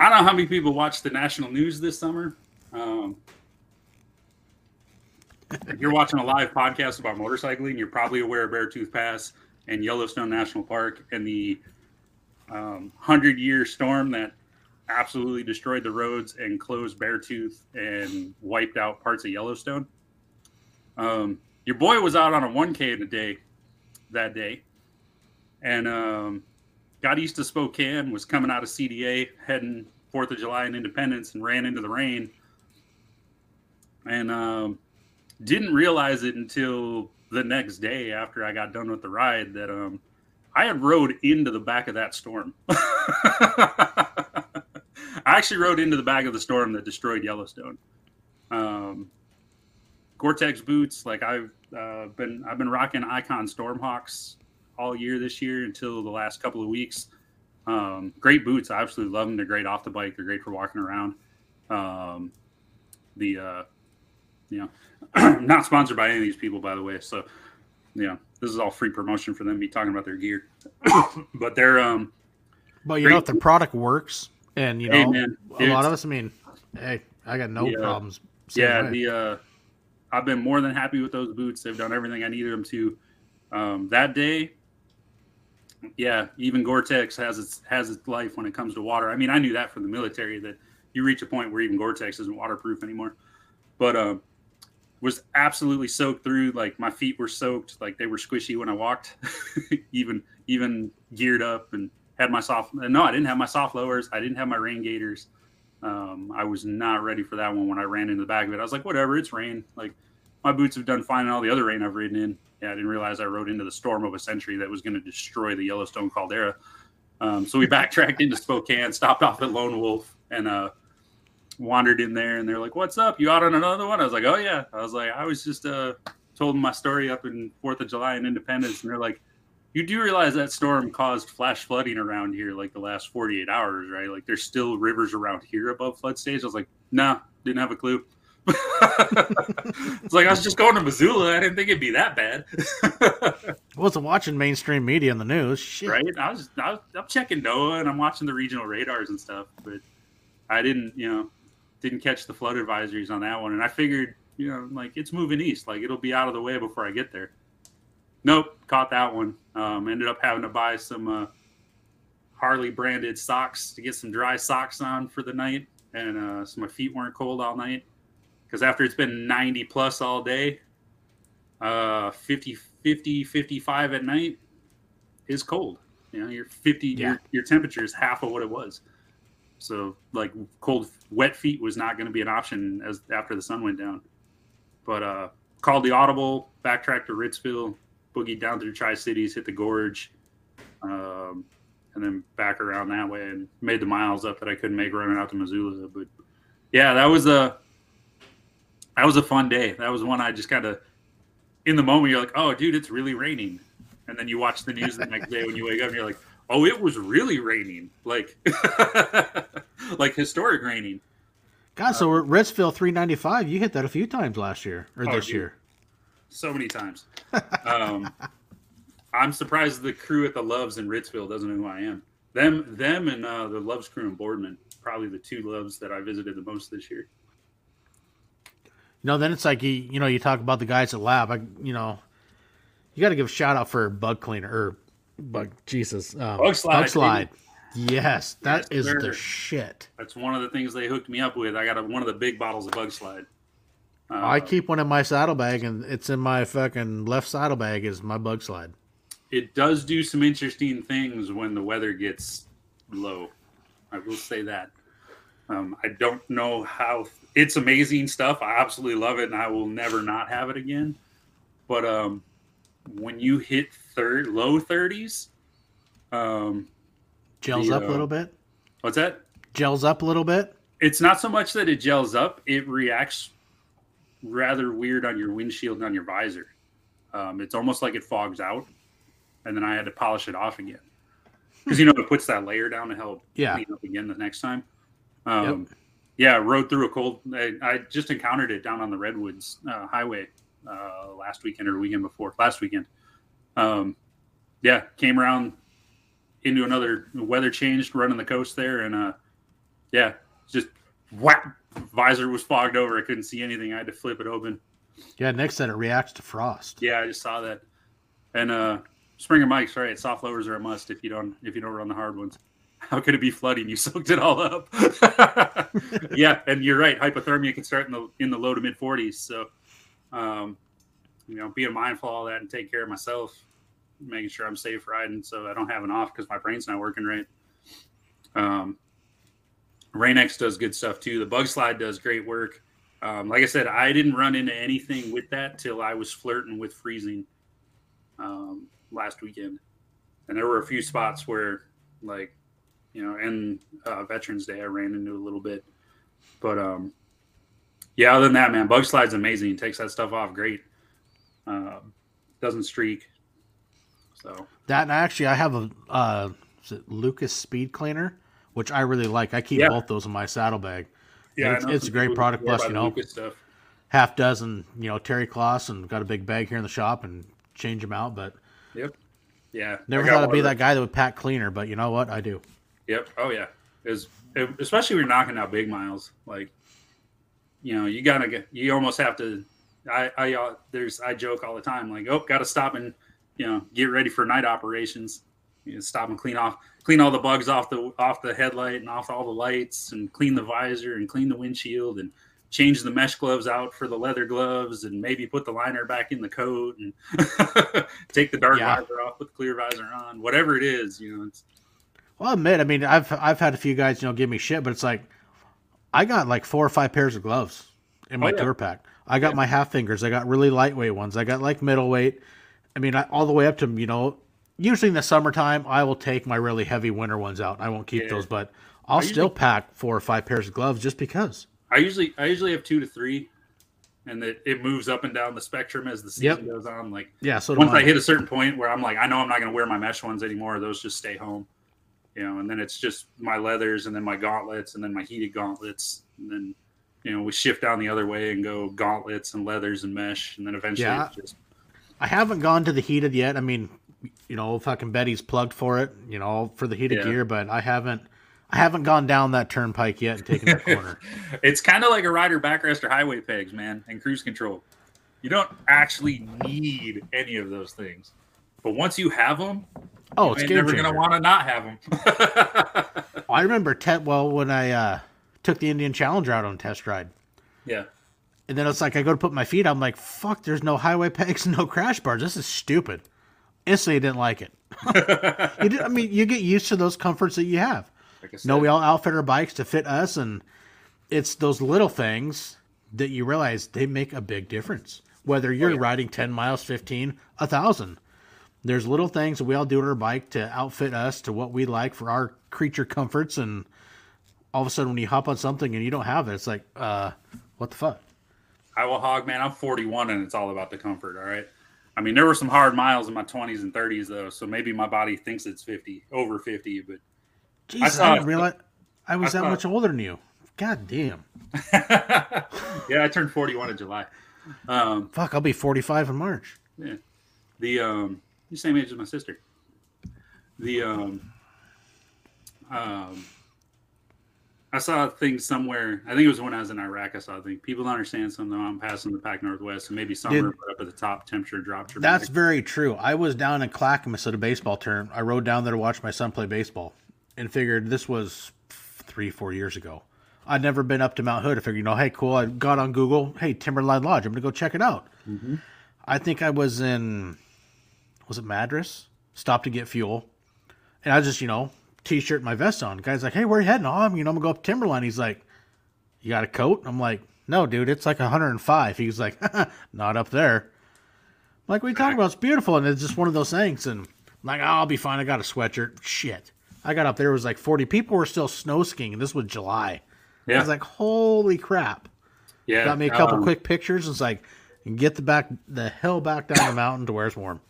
I don't know how many people watch the national news this summer. Um, if you're watching a live podcast about motorcycling, you're probably aware of Beartooth Pass and Yellowstone National Park and the um, hundred year storm that absolutely destroyed the roads and closed Beartooth and wiped out parts of Yellowstone. Um, your boy was out on a 1K in a day that day, and um, got east of Spokane. Was coming out of CDA, heading Fourth of July and Independence, and ran into the rain, and um, didn't realize it until the next day after I got done with the ride that um, I had rode into the back of that storm. I actually rode into the back of the storm that destroyed Yellowstone. Um, Gore-Tex boots, like I've uh, been, I've been rocking Icon Stormhawks all year this year until the last couple of weeks. Um, great boots, I absolutely love them. They're great off the bike. They're great for walking around. Um, the, uh, you know, not sponsored by any of these people, by the way. So, yeah, this is all free promotion for them. To be talking about their gear, but they're, um, but you great. know, if the product works, and you know, hey, a lot of us. I mean, hey, I got no problems. Yeah, way. the uh, I've been more than happy with those boots. They've done everything I needed them to. Um, that day, yeah, even Gore-Tex has its has its life when it comes to water. I mean, I knew that from the military that you reach a point where even Gore-Tex isn't waterproof anymore. But um, was absolutely soaked through. Like my feet were soaked, like they were squishy when I walked. even even geared up and had my soft. No, I didn't have my soft lowers. I didn't have my rain gaiters. Um, I was not ready for that one when I ran into the back of it. I was like, whatever, it's rain. Like my boots have done fine in all the other rain I've ridden in. Yeah, I didn't realize I rode into the storm of a century that was going to destroy the Yellowstone caldera. Um, so we backtracked into Spokane, stopped off at Lone Wolf, and uh, wandered in there. And they're like, "What's up? You out on another one?" I was like, "Oh yeah." I was like, "I was just uh, told my story up in Fourth of July and Independence," and they're like, you do realize that storm caused flash flooding around here like the last 48 hours, right? Like there's still rivers around here above flood stage. I was like, nah, didn't have a clue. it's like I was just going to Missoula. I didn't think it'd be that bad. I wasn't watching mainstream media in the news. Shit. Right? I was, I was I'm checking NOAA and I'm watching the regional radars and stuff, but I didn't, you know, didn't catch the flood advisories on that one. And I figured, you know, like it's moving east, like it'll be out of the way before I get there. Nope, caught that one. Um, ended up having to buy some uh, Harley branded socks to get some dry socks on for the night, and uh, so my feet weren't cold all night. Because after it's been 90 plus all day, uh, 50, 50, 55 at night is cold. You know, your 50, yeah. your, your temperature is half of what it was. So, like, cold, wet feet was not going to be an option as after the sun went down. But uh, called the audible, backtracked to Ritzville, boogied down through Tri Cities, hit the gorge, um, and then back around that way, and made the miles up that I couldn't make running out to Missoula. But yeah, that was a that was a fun day. That was one I just kind of in the moment you're like, oh, dude, it's really raining, and then you watch the news the next day when you wake up and you're like, oh, it was really raining, like like historic raining. God, so um, Ritzville 395, you hit that a few times last year or oh, this dude. year so many times. Um, I'm surprised the crew at the Loves in Ritzville doesn't know who I am. Them, them, and uh, the Loves crew in Boardman, probably the two Loves that I visited the most this year. You know, then it's like you, you know, you talk about the guys at Lab. I, you know, you got to give a shout out for Bug Cleaner or Bug Jesus um, Bug Slide. Bug slide. Yes, that yes, is sir. the shit. That's one of the things they hooked me up with. I got a, one of the big bottles of Bug Slide. Uh, I keep one in my saddlebag, and it's in my fucking left saddlebag. Is my bug slide? it does do some interesting things when the weather gets low. I will say that. Um, I don't know how it's amazing stuff. I absolutely love it, and I will never not have it again. But um, when you hit third low thirties, um, Gels The, up a uh, little bit. what's that? Gels up a little bit. It's not so much that it gels up; it reacts rather weird on your windshield and on your visor. Um, it's almost like it fogs out, and then I had to polish it off again because you know it puts that layer down to help Yeah. clean up again the next time. Um, Yeah, rode through a cold. I, I just encountered it down on the Redwoods uh, Highway uh, last weekend or weekend before. Last weekend. Um, yeah, came around into another weather changed, running the coast there, and uh, yeah, just whap. Visor was fogged over. I couldn't see anything. I had to flip it open. Yeah, Nick said it reacts to frost. Yeah, I just saw that. And uh Springer Mike's right. Soft lowers are a must if you don't if you don't run the hard ones. How could it be flooding? You soaked it all up. yeah, and you're right. Hypothermia can start in the in the low to mid 40s. So, um, you know, being mindful of all that and take care of myself, making sure I'm safe riding, so I don't have an off because my brain's not working right. Um, Rain-X does good stuff too. The Bug Slide does great work. Um, like I said, I didn't run into anything with that till I was flirting with freezing um, last weekend, and there were a few spots where, like, you know, and uh, Veterans Day, I ran into a little bit, but um, yeah. Other than that, man, Bug Slide's amazing. He takes that stuff off great. Um, doesn't streak. So That and actually, I have a uh, Lucas Speed Cleaner, which I really like. I keep Yeah. both those in my saddlebag. yeah, It's- it's a great product, plus, you know. Half dozen, you know, terry cloths, and got a big bag here in the shop and change them out. But Yep. Yeah. never thought I'd be that guy that would pack cleaner. But you know what? I do. Yep. Oh yeah. Is especially when you're knocking out big miles, like you know, you gotta get. You almost have to. I I uh, there's I joke all the time, like oh, got to stop and you know get ready for night operations. You know, stop and clean off, clean all the bugs off the off the headlight and off all the lights, and clean the visor and clean the windshield and change the mesh gloves out for the leather gloves and maybe put the liner back in the coat and take the dark Yeah. visor off, put the clear visor on, whatever it is, you know. It's Well, I admit, I mean, I've I've had a few guys, you know, give me shit, but it's like I got like four or five pairs of gloves in oh, my Oh, yeah. tour pack. I got Yeah. my half fingers. I got really lightweight ones. I got like middleweight. I mean, I, all the way up to you know. Usually in the summertime, I will take my really heavy winter ones out. I won't keep Yeah. those, but I'll still pack four or five pairs of gloves just because. I usually I usually have two to three, and it, it moves up and down the spectrum as the season Yep. goes on. Like Yeah. So once I I. hit a certain point where I'm like, I know I'm not going to wear my mesh ones anymore. Those just stay home, you know. And then it's just my leathers, and then my gauntlets, and then my heated gauntlets, and then you know we shift down the other way and go gauntlets and leathers and mesh, and then eventually Yeah. just I haven't gone to the heated yet. I mean, you know, fucking Betty's plugged for it, you know, for the heated Yeah. gear, but I haven't. I haven't gone down that turnpike yet and taken that corner. it's kind of like a rider backrest or highway pegs, man, and cruise control. You don't actually need any of those things, but once you have them, Oh, it's never going to want to not have them. I remember te- well when I uh, took the Indian Challenger out on test ride, yeah. and then it's like I go to put my feet. I'm like, fuck, there's no highway pegs, no crash bars. This is stupid. Instantly, didn't like it. you did, I mean, you get used to those comforts that you have. Like No, we all outfit our bikes to fit us, and it's those little things that you realize they make a big difference. Whether you're yeah. riding 10 miles, 15, a thousand. There's little things that we all do on our bike to outfit us to what we like for our creature comforts, and all of a sudden when you hop on something and you don't have it, it's like, uh, what the fuck? Iowa Hog, man. I'm 41 and it's all about the comfort. All right. I mean, there were some hard miles in my 20s and 30s though, so maybe my body thinks it's 50, over 50, but Jesus, I, saw- didn't realize I was I that saw- much older than you. God damn. yeah, I turned 41 in July. Um, Fuck, I'll be 45 in March. yeah. The um, the same age as my sister. The um, um, I saw a thing somewhere. I think it was when I was in Iraq. I saw a thing. People don't understand something. I'm passing the Pac Northwest, and maybe summer, Dude. up at the top, temperature dropped. That's very true. I was down in Clackamas at a baseball tournament. I rode down there to watch my son play baseball and figured this was three, four years ago. I'd never been up to Mount Hood. I figured, you know, hey, cool. I got on Google. Hey, Timberline Lodge. I'm gonna go check it out. Mm-hmm. I think I was in, was it Madras? Stopped to get fuel, and I just, you know, t-shirt, and my vest on. The guy's like, hey, where you heading? Oh, I'm, you know, I'm gonna go up Timberline. He's like, you got a coat? I'm like, no, dude, it's like 105. He's like, not up there. I'm like, you talking about? It's beautiful, and it's just one of those things. And I'm like, oh, I'll be fine. I got a sweatshirt. Shit. I got up there. It was like 40 people were still snow skiing, and this was July. Yeah. I was like, holy crap. yeah. Got me a couple um, quick pictures. It's like, get the back the hell back down the mountain to where it's warm.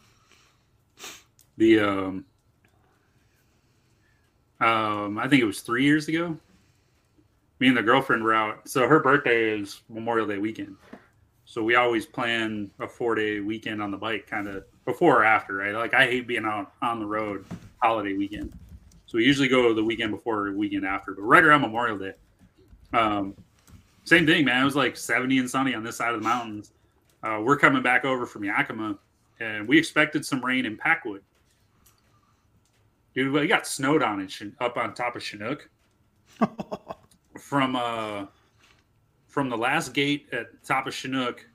The um, um, I think it was three years ago. Me and the girlfriend were out. So her birthday is Memorial Day weekend. So we always plan a four day weekend on the bike, kind of before or after, right? Like I hate being out on the road holiday weekend. So we usually go the weekend before or weekend after, but right around Memorial Day. Um, same thing, man. It was like 70 and sunny on this side of the mountains. Uh, we're coming back over from Yakima, and we expected some rain in Packwood. Dude, we got snowed on Chin- up on top of Chinook from uh from the last gate at top of Chinook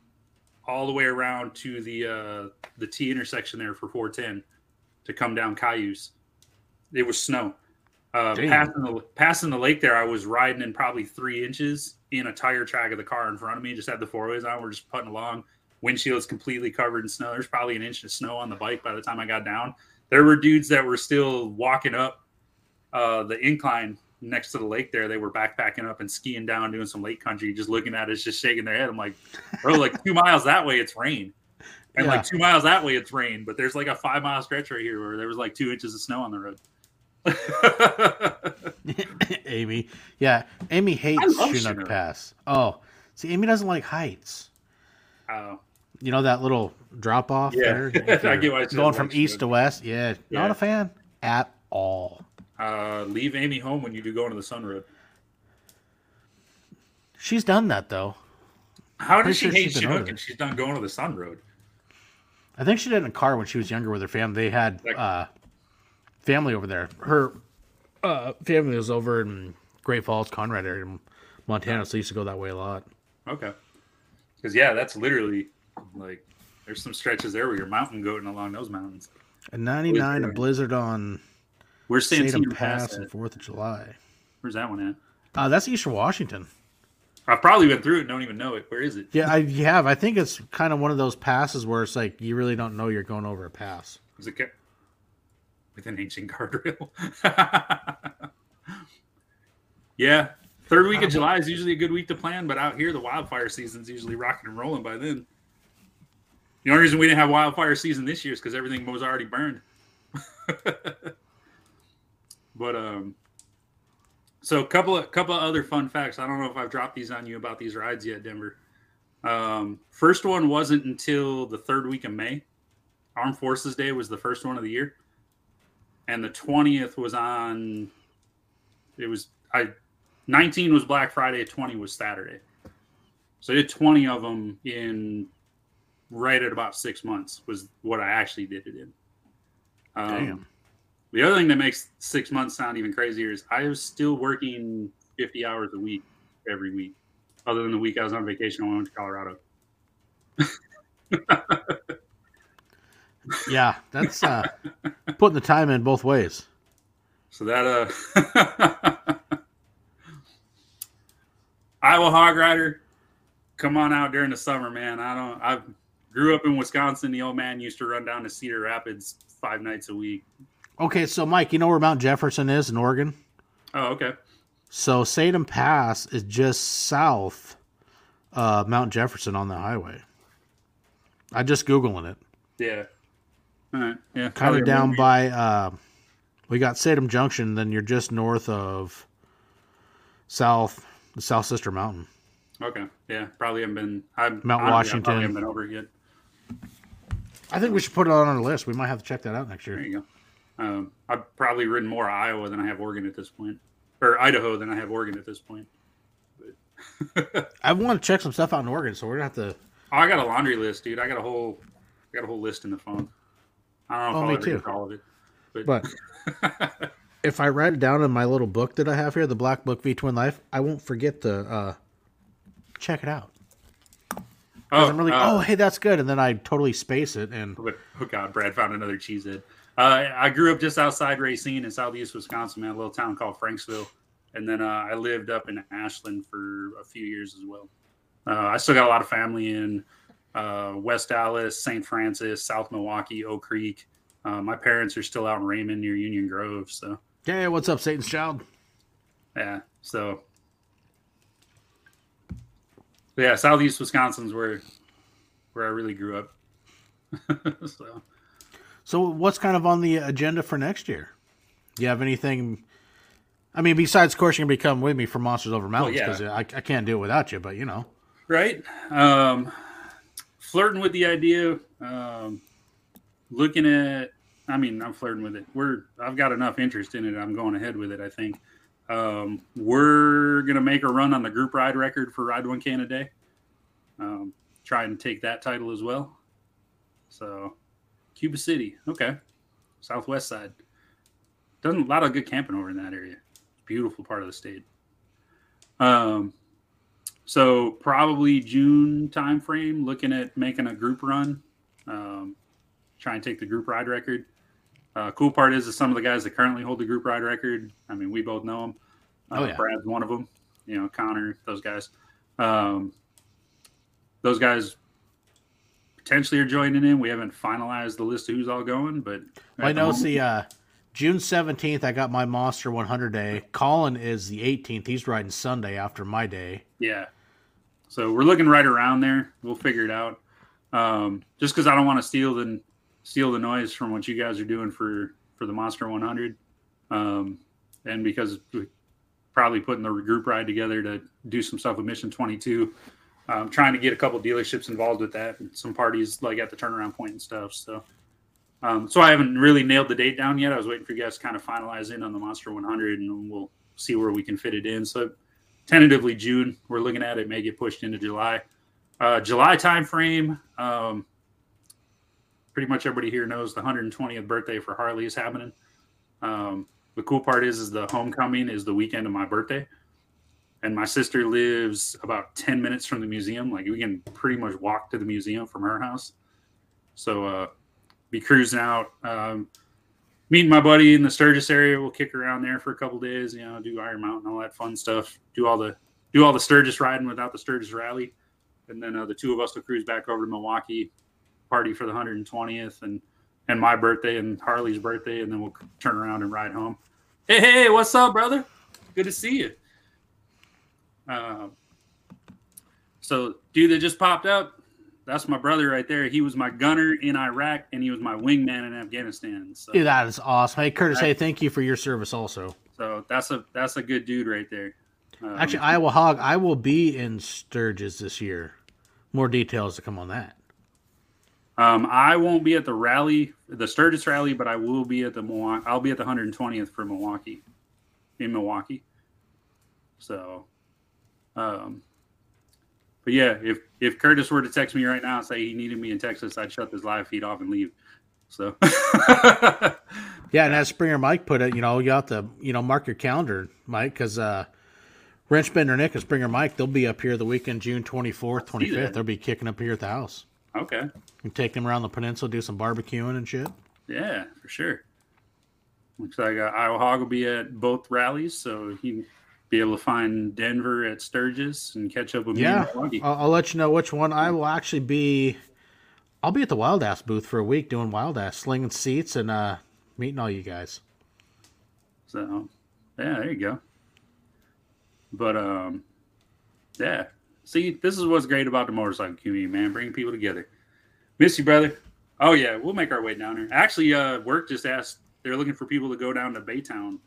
all the way around to the uh the T intersection there for 410 to come down Cayuse. It was snow. Uh, passing the passing the lake there, I was riding in probably three inches in a tire track of the car in front of me. Just had the four ways on. We're just putting along. Windshield's completely covered in snow. There's probably an inch of snow on the bike by the time I got down. There were dudes that were still walking up uh, the incline next to the lake there. They were backpacking up and skiing down, doing some lake country, just looking at us, just shaking their head. I'm like, bro, like two miles that way, it's rain. And Yeah. like two miles that way, it's rain. But there's like a five mile stretch right here where there was like two inches of snow on the road. Amy. Yeah, Amy hates Chinook. Pass. Oh, see, Amy doesn't like heights. Oh, You know that little drop off Yeah. there? I get she Going from east Chinook. to west. Yeah, not a fan at all. uh, leave Amy home when you do Going-to-the-Sun Road. She's done that though. How does she sure hate Chinook and she's done going to the sun road? I think she did in a car when she was younger with her family. They had uh, family over there. Her uh, family was over in Great Falls, Conrad area, Montana, so used to go that way a lot. Okay. Because yeah, that's literally like there's some stretches there where you're mountain goating along those mountains. And 99, a blizzard on Where's Salem Santiam Pass Pass? and 4th of July. Where's that one at? Uh, that's Eastern Washington. I've probably been through it, and don't even know it. Where is it? Yeah, I you have. I think it's kind of one of those passes where it's like you really don't know you're going over a pass. Is it ca- with an ancient guardrail? yeah, third week of July is usually a good week to plan, but out here the wildfire season's usually rocking and rolling by then. The only reason we didn't have wildfire season this year is because everything was already burned. but um, so a couple of couple of other fun facts. I don't know if I've dropped these on you about these rides yet, Denver. Um, first one wasn't until the third week of May. Armed Forces Day was the first one of the year, and the twentieth was on. It was I, nineteen was Black Friday, twenty was Saturday, so I did twenty of them in right at about six months was what I actually did it in. Um, Damn. The other thing that makes six months sound even crazier is I was still working fifty hours a week every week, other than the week I was on vacation I went to Colorado. Yeah, that's uh, putting the time in both ways. So that uh Iowa Hog Rider, come on out during the summer, man. I don't I grew up in Wisconsin. The old man used to run down to Cedar Rapids five nights a week. Okay, so Mike, you know where Mount Jefferson is in Oregon? Oh, okay. So Santiam Pass is just south of Mount Jefferson on the highway. I just googling it. Yeah. All right. Yeah. Kind of down movie. by uh, we got Santiam Junction, then you're just north of south the South Sister Mountain. Okay. Yeah. Probably haven't been I Mount I Washington. probably haven't been over yet. I think we should put it on our list. We might have to check that out next year. There you go. Um, I've probably ridden more Iowa than I have Oregon at this point. Or Idaho than I have Oregon at this point. I want to check some stuff out in Oregon, so we're gonna have to. Oh, I got a laundry list, dude. I got a whole, I got a whole list in the phone. I don't know Oh, if me I'll ever all of it, But if I write it down in my little book that I have here, the Black Book V Twin Life, I won't forget to uh, check it out. Oh, I'm really, uh, oh, hey, that's good, and then I totally space it. And oh god, Brad found another cheesehead. Uh, I grew up just outside Racine in southeast Wisconsin, man, a little town called Franksville, and then uh, I lived up in Ashland for a few years as well. Uh, I still got a lot of family in uh, West Allis, St. Francis, South Milwaukee, Oak Creek. Uh, my parents are still out in Raymond near Union Grove. So, hey, what's up, Satan's child? Yeah. So, yeah, Southeast Wisconsin's where where I really grew up. so, so what's kind of on the agenda for next year? Do you have anything? I mean, besides, of course, you're gonna come with me for Monsters Over Mountains because well, yeah. I, I can't do it without you. But you know, right? Um, flirting with the idea. Um, looking at I mean, I'm flirting with it. We're I've got enough interest in it. I'm going ahead with it. I think um, we're gonna make a run on the group ride record for Ride One Can a Day. Um, try and take that title as well. So, Cuba City, okay, Southwest side. Done a lot of good camping over in that area. Beautiful part of the state. Um, so probably June timeframe. Looking at making a group run. Um, try and take the group ride record. Uh, cool part is, is some of the guys that currently hold the group ride record. I mean, we both know them. Uh, oh, yeah. Brad's one of them. You know, Connor, those guys. Um, those guys potentially are joining in. We haven't finalized the list of who's all going, but I know it's the uh, June seventeenth. I got my Monster 100 day. Colin is the 18th. He's riding Sunday after my day. Yeah. So we're looking right around there. We'll figure it out. Um, just because I don't want to steal the steal the noise from what you guys are doing for for the Monster 100, um, and because we probably putting the group ride together to do some stuff with Mission 22. Um, trying to get a couple dealerships involved with that, and some parties like at the turnaround point and stuff. So, um, so I haven't really nailed the date down yet. I was waiting for you guys to kind of finalize in on the Monster 100, and we'll see where we can fit it in. So, tentatively June. We're looking at it may get pushed into July. Uh, July timeframe. Um, pretty much everybody here knows the 120th birthday for Harley is happening. Um, the cool part is, is the homecoming is the weekend of my birthday, and my sister lives about 10 minutes from the museum. Like we can pretty much walk to the museum from her house. So, uh, be cruising out, um, meeting my buddy in the Sturgis area. We'll kick around there for a couple days. You know, do Iron Mountain, all that fun stuff. Do all the do all the Sturgis riding without the Sturgis rally, and then uh, the two of us will cruise back over to Milwaukee, party for the 120th and and my birthday and Harley's birthday, and then we'll turn around and ride home. Hey, hey, what's up, brother? Good to see you. Uh, so, dude that just popped up, that's my brother right there. He was my gunner in Iraq, and he was my wingman in Afghanistan. So, dude, that is awesome. Hey, Curtis, hey, thank you for your service also. So that's a that's a good dude right there. Um, Actually, Iowa Hog, I will be in Sturgis this year. More details to come on that. Um, I won't be at the rally, the Sturgis rally, but I will be at the Milwaukee. I'll be at the 120th for Milwaukee, in Milwaukee. So, um, but yeah, if if Curtis were to text me right now and say he needed me in Texas, I'd shut this live feed off and leave. So, yeah, and as Springer Mike put it, you know, you have to you know mark your calendar, Mike, because uh, Wrenchbender Nick and Springer Mike, they'll be up here the weekend, June 24th, 25th. They'll be kicking up here at the house. Okay. And take them around the peninsula, do some barbecuing and shit. Yeah, for sure. Looks like uh, Iowa Hog will be at both rallies, so he be able to find Denver at Sturgis and catch up with yeah, me. I'll, I'll let you know which one. I will actually be. I'll be at the Wild Ass booth for a week doing Wild Ass, slinging seats and uh, meeting all you guys. So, yeah, there you go. But um, yeah, See, this is what's great about the motorcycle community, man. Bringing people together. Miss you, brother. Oh yeah, we'll make our way down there. Actually, uh, work just asked. They're looking for people to go down to Baytown.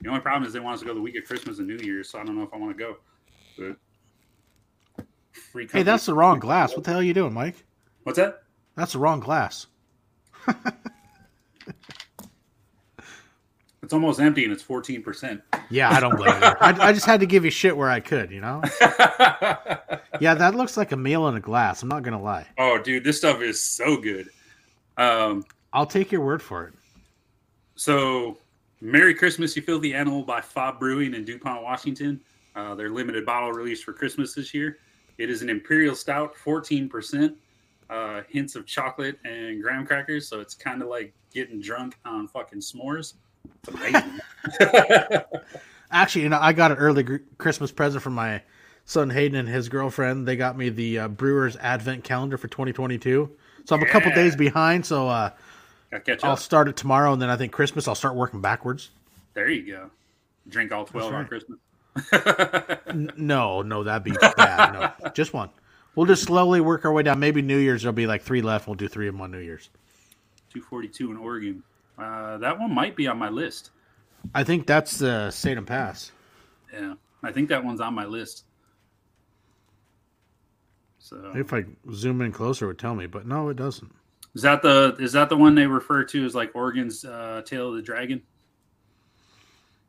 The only problem is they want us to go the week of Christmas and New Year's, so I don't know if I want to go. But free. Hey, that's the wrong glass. What the hell are you doing, Mike? What's that? That's the wrong glass. It's almost empty and it's 14%. Yeah, I don't blame you. I, I, just had to give you shit where I could, you know? yeah, that looks like a meal in a glass. I'm not going to lie. Oh, dude, this stuff is so good. Um, I'll take your word for it. So, Merry Christmas, You Filthy Animal by Fob Brewing in DuPont, Washington. Uh, their limited bottle release for Christmas this year. It is an Imperial Stout, 14%, uh, hints of chocolate and graham crackers. So it's kind of like getting drunk on fucking s'mores. Actually, you know, I got an early gr- Christmas present from my son Hayden and his girlfriend. They got me the uh, Brewers Advent calendar for 2022. So I'm a couple days behind. So uh, catch I'll start it tomorrow, and then I think Christmas I'll start working backwards. There you go. Drink all 12 on. Christmas. N- no, no, that'd be bad. No, just one. We'll just slowly work our way down. Maybe New Year's there'll be like three left. We'll do three of them on New Year's. 242 in Oregon. Uh, that one might be on my list. I think that's the Santiam Pass. Yeah, I think that one's on my list. So If I zoom in closer, it would tell me, but no, it doesn't. is that the is that the one they refer to as like Oregon's uh, Tail of the Dragon?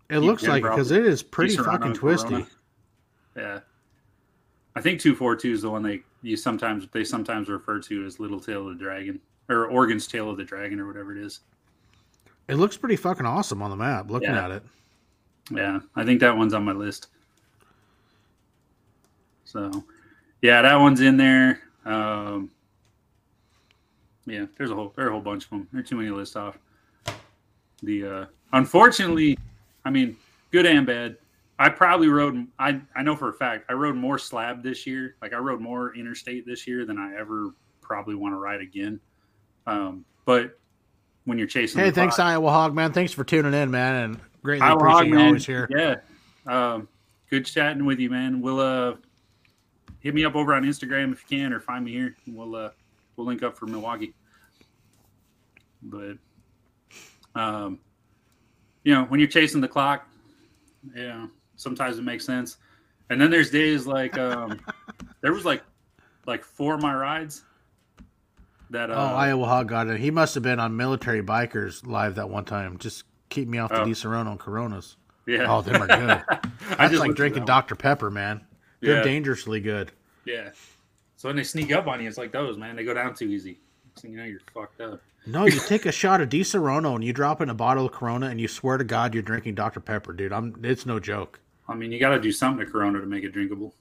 It looks like it because it is pretty fucking twisty. Corona. Yeah, I think two four two is the one they you sometimes they sometimes refer to as Little Tail of the Dragon or Oregon's Tail of the Dragon or whatever it is. It looks pretty fucking awesome on the map. Looking Yeah. at it, Yeah, I think that one's on my list. So, yeah, that one's in there. Um, yeah, there's a whole there's a whole bunch of them. There's too many to list off. The uh, unfortunately, I mean, good and bad. I probably rode. I I know for a fact I rode more slab this year. Like I rode more interstate this year than I ever probably want to ride again. Um, but when you're chasing, hey, thanks clock- Iowa Hog man. Thanks for tuning in, man, and greatly Iowa appreciate Hog, you man. always here. Yeah. Um, good chatting with you, man. We'll uh hit me up over on Instagram if you can or find me here. We'll uh we'll link up for Milwaukee. But um you know, when you're chasing the clock, yeah, sometimes it makes sense. And then there's days like um there was like like four of my rides that uh Oh, Iowa Hog got it. He must have been on Military Bikers live that one time. Just keep me off the Oh. Disaronno and Coronas. yeah. Oh, them are good. I That's just like drinking Dr Pepper, man. They're Yeah. dangerously good. Yeah. So when they sneak up on you, it's like those, man. They go down too easy. So you know you're fucked up. No, you take a shot of Disaronno and you drop in a bottle of Corona and you swear to God you're drinking Dr Pepper, dude. I'm. It's no joke. I mean, you got to do something to Corona to make it drinkable.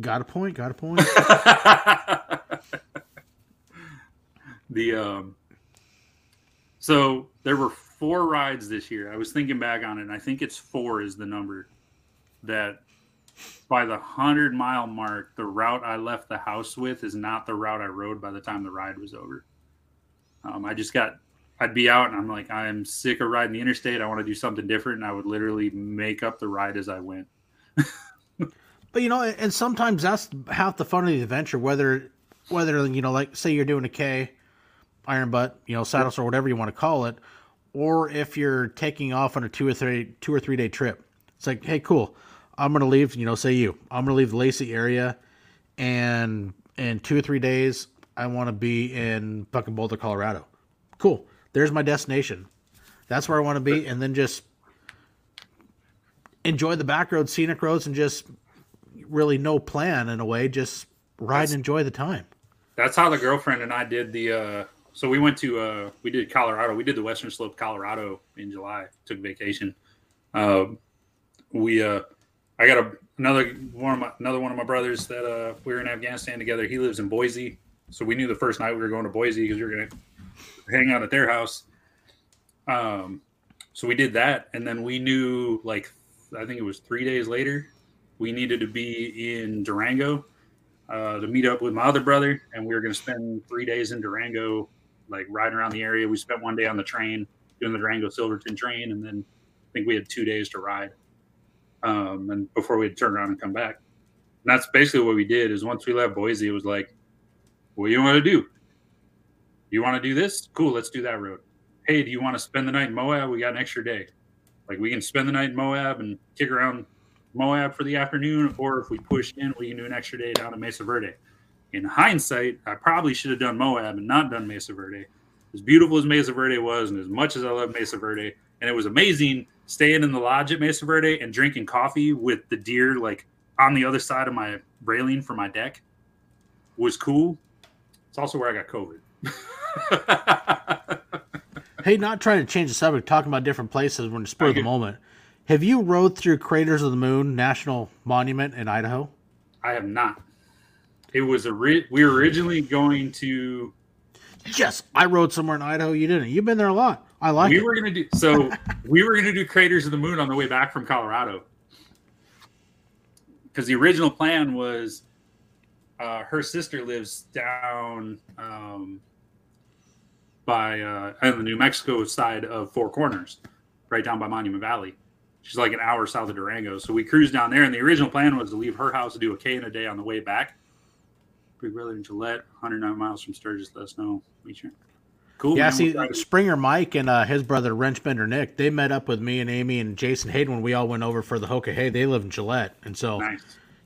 Got a point. Got a point. the um, so there were four rides this year. I was thinking back on it, and I think it's four is the number that by the hundred mile mark, the route I left the house with is not the route I rode by the time the ride was over. Um, I just got, I'd be out and I'm like, I'm sick of riding the interstate. I want to do something different. And I would literally make up the ride as I went. But you know, and sometimes that's half the fun of the adventure. Whether, whether you know, like say you're doing a K, iron butt, you know, saddles or whatever you want to call it, or if you're taking off on a two or three two or three day trip. It's like, hey, cool. I'm gonna leave. You know, say you. I'm gonna leave the Lacey area, and in two or three days, I want to be in fucking Boulder, Colorado. Cool. There's my destination. That's where I want to be, and then just enjoy the back roads, scenic roads, and just really no plan in a way. Just ride and enjoy the time. That's how the girlfriend and I did the. Uh, so we went to uh, we did Colorado. We did the Western Slope, Colorado in July. Took vacation. Um, we uh, I got a, another one of my another one of my brothers that uh, we were in Afghanistan together. He lives in Boise, so we knew the first night we were going to Boise because we were going to hang out at their house. Um, so we did that, and then we knew like I think it was three days later we needed to be in Durango uh, to meet up with my other brother, and we were going to spend three days in Durango, like riding around the area. We spent one day on the train doing the Durango Silverton train, and then I think we had two days to ride, um, and before we had turn around and come back. And that's basically what we did. Is once we left Boise, it was like, "What do you want to do? You want to do this? Cool, let's do that road. Hey, do you want to spend the night in Moab? We got an extra day. Like we can spend the night in Moab and kick around Moab for the afternoon, or if we push in, we can do an extra day down to Mesa Verde. In hindsight, I probably should have done Moab and not done Mesa Verde. As beautiful as Mesa Verde was, and as much as I love Mesa Verde, and it was amazing staying in the lodge at Mesa Verde and drinking coffee with the deer like on the other side of my railing for my deck was cool. It's also where I got COVID. hey, not trying to change the subject, talking about different places. We're in the spur of the moment. Have you rode through Craters of the Moon National Monument in Idaho? I have not. It was a ri- we were originally going to Yes, I rode somewhere in Idaho. You didn't. You've been there a lot. I like we it. were gonna do so we were gonna do craters of the moon on the way back from Colorado because the original plan was uh, her sister lives down um, by uh, on the New Mexico side of Four Corners, right down by Monument Valley. She's like an hour south of Durango, so we cruised down there. And the original plan was to leave her house to do a K in a day on the way back. Big Brother in Gillette, 109 miles from Sturgis. Let us know. Meet you. Cool. Yeah, man. see, We'll Springer Mike and uh, his brother Wrenchbender Nick, they met up with me and Amy and Jason Hayden when we all went over for the Hoka Hey. They live in Gillette, and so nice.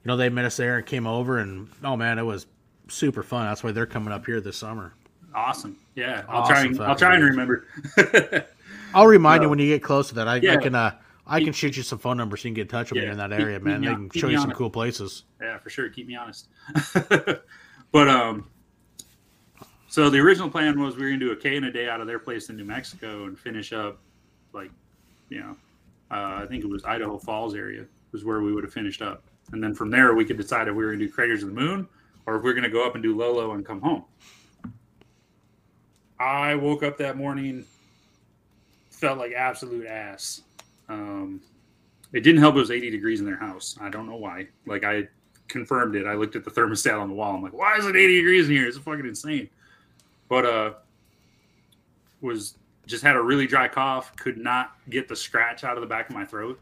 you know they met us there and came over, and oh man, it was super fun. That's why they're coming up here this summer. Awesome. Yeah, I'll Awesome try and I'll try and remember. I'll remind you when you get close to that. I, I can uh, I can shoot you some phone numbers so you can get in touch with me in that area, keep man. me They can show you on some cool places. yeah, for sure. Keep me honest. but um, so the original plan was we were gonna do a K in a day out of their place in New Mexico and finish up, like, you know, uh, I think it was Idaho Falls area was where we would have finished up, and then from there we could decide if we were gonna do Craters of the Moon or if we are gonna go up and do Lolo and come home. I woke up that morning, felt like absolute ass. Um, it didn't help. It was 80 degrees in their house. I don't know why. Like I confirmed it. I looked at the thermostat on the wall. I'm like, why is it 80 degrees in here? It's fucking insane. But uh, was just had a really dry cough. Could not get the scratch out of the back of my throat,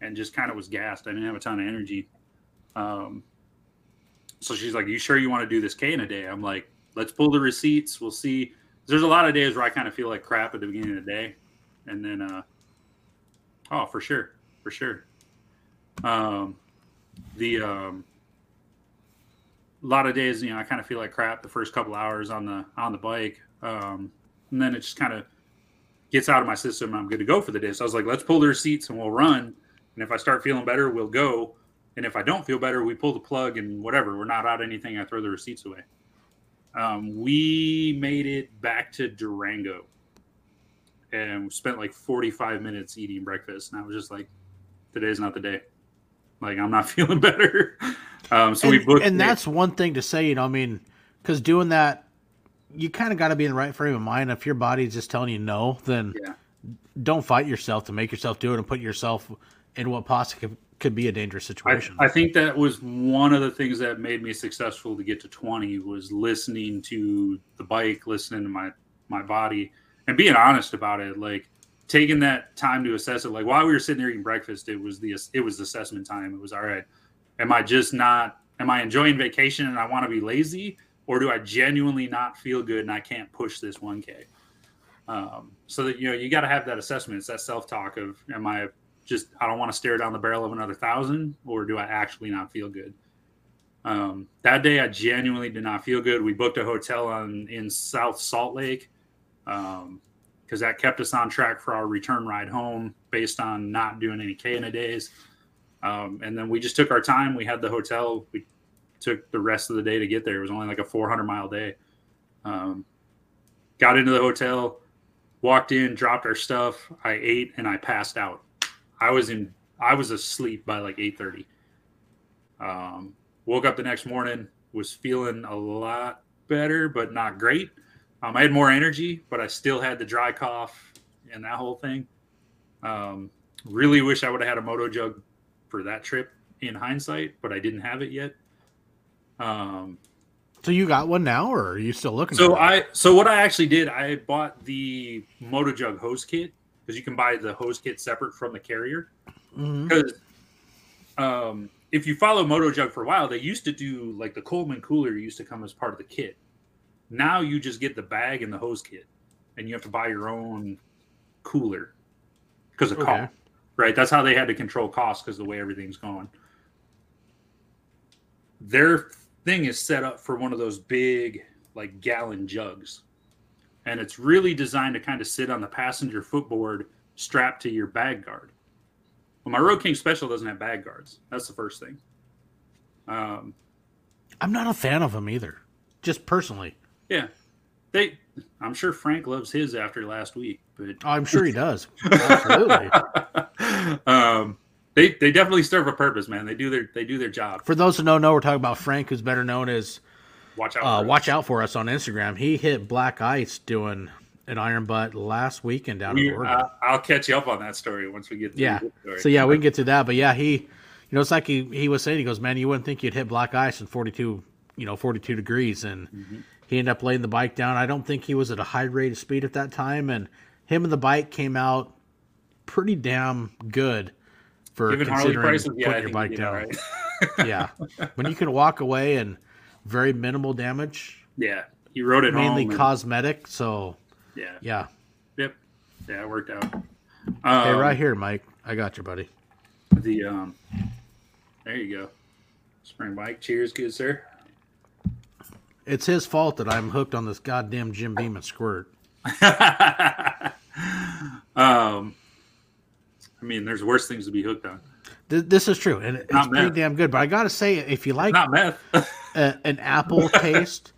and just kind of was gassed. I didn't have a ton of energy. Um, so she's like, "You sure you want to do this K in a day?" I'm like, "Let's pull the receipts. We'll see." There's a lot of days where I kind of feel like crap at the beginning of the day, and then, uh, oh, for sure, for sure. Um, the um, a lot of days, you know, I kind of feel like crap the first couple hours on the on the bike, um, and then it just kind of gets out of my system. I'm good to go for the day. So I was like, let's pull the receipts and we'll run. And if I start feeling better, we'll go. And if I don't feel better, we pull the plug and whatever. We're not out anything. I throw the receipts away. Um, we made it back to Durango and we spent like 45 minutes eating breakfast. And I was just like, today's not the day. Like, I'm not feeling better. Um, so we and, booked. and that's one thing to say, you know. I mean, because doing that, you kind of got to be in the right frame of mind. If your body's just telling you no, then Yeah. don't fight yourself to make yourself do it and put yourself in what possibly could, could be a dangerous I, situation. I think that was one of the things that made me successful to get to 20 was listening to the bike, listening to my my body, and being honest about it. Like taking that time to assess it. Like while we were sitting there eating breakfast, it was the it was assessment time. It was all right. Am I just not? Am I enjoying vacation and I want to be lazy, or do I genuinely not feel good and I can't push this 1K? Um, so that you know you got to have that assessment. It's that self talk of am I just I don't want to stare down the barrel of another thousand, or do I actually not feel good? Um, that day, I genuinely did not feel good. We booked a hotel on in South Salt Lake because that kept us on track for our return ride home, based on not doing any K in a days. Um, and then we just took our time. We had the hotel. We took the rest of the day to get there. It was only like a 400 mile day. Um, got into the hotel, walked in, dropped our stuff. I ate and I passed out. I was in I was asleep by like 8:30. Um, woke up the next morning, was feeling a lot better, but not great. Um, I had more energy, but I still had the dry cough and that whole thing. Um, really wish I would have had a MotoJug for that trip in hindsight, but I didn't have it yet. Um, so you got one now, or are you still looking? so? I so what I actually did, I bought the MotoJug hose kit because you can buy the hose kit separate from the carrier. Because um, if you follow MotoJug for a while, they used to do like the Coleman cooler used to come as part of the kit. Now you just get the bag and the hose kit, and you have to buy your own cooler because of Okay. cost. Right, that's how they had to control costs because the way everything's going. Their thing is set up for one of those big, like gallon jugs, and it's really designed to kind of sit on the passenger footboard strapped to your bag guard. Well, my Road King Special doesn't have bag guards. That's the first thing. Um, I'm not a fan of them either. Just personally, yeah, they I'm sure Frank loves his after last week, but I'm sure he does. Absolutely. um, they they definitely serve a purpose, man. They do their they do their job. For those who don't know, we're talking about Frank, who's better known as Watch out! uh, for us. Watch Out for Us on Instagram. He hit Black Ice doing an iron butt last weekend down We- in Oregon. uh, I'll catch you up on that story once we get. To Yeah. the story. So yeah, we can get to that. But yeah, he, you know, it's like he he was saying. He goes, man, you wouldn't think you'd hit black ice in forty two, you know, forty two degrees, and Mm-hmm. He ended up laying the bike down. I don't think he was at a high rate of speed at that time, and him and the bike came out pretty damn good for considering prices, putting yeah, your bike down. right. yeah, when you can walk away and very minimal damage, yeah, he rode it mainly and- cosmetic. So yeah, yeah, yep, yeah, it worked out. hey, Um, right here, Mike, I got you, buddy. The um, there you go, spring bike. Cheers, good sir. It's his fault that I'm hooked on this goddamn Jim Beam and squirt. um, I mean, there's worse things to be hooked on. Th- This is true, and it's Not pretty meth. damn good. But I gotta say, if you like Not meth. a, an apple taste,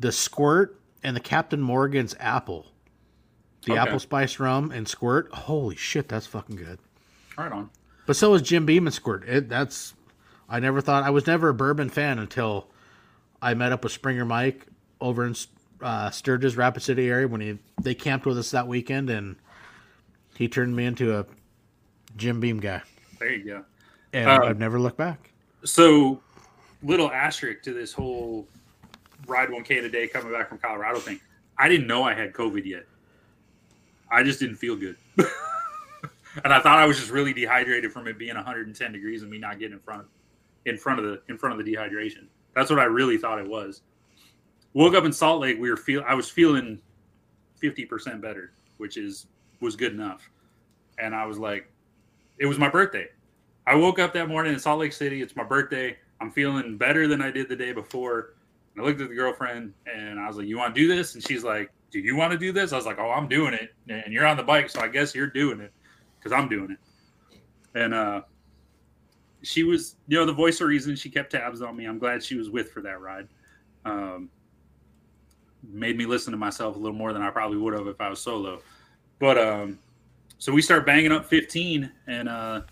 the squirt and the Captain Morgan's apple, the Okay. apple spice rum and squirt, holy shit, that's fucking good. right on. But so is Jim Beam and squirt. It, that's I never thought I was never a bourbon fan until I met up with Springer Mike over in uh, Sturgis, Rapid City area when he they camped with us that weekend, and he turned me into a Jim Beam guy, There you go. and Um, I've never looked back. So, little asterisk to this whole ride 1K today coming back from Colorado thing. I didn't know I had COVID yet. I just didn't feel good. and I thought I was just really dehydrated from it being 110 degrees and me not getting in front of in front of the in front of the dehydration. That's what I really thought it was. Woke up in Salt Lake, we were feel I was feeling 50% better, which is was good enough. And I was like it was my birthday. I woke up that morning in Salt Lake City. It's my birthday. I'm feeling better than I did the day before. And I looked at the girlfriend and I was like, "You want to do this?" And she's like, "Do you want to do this?" I was like, "Oh, I'm doing it." And you're on the bike, so I guess you're doing it because I'm doing it. And uh, she was, you know, the voice of reason. She kept tabs on me. I'm glad she was with for that ride. Um, made me listen to myself a little more than I probably would have if I was solo. But um, so we start banging up 15, and uh,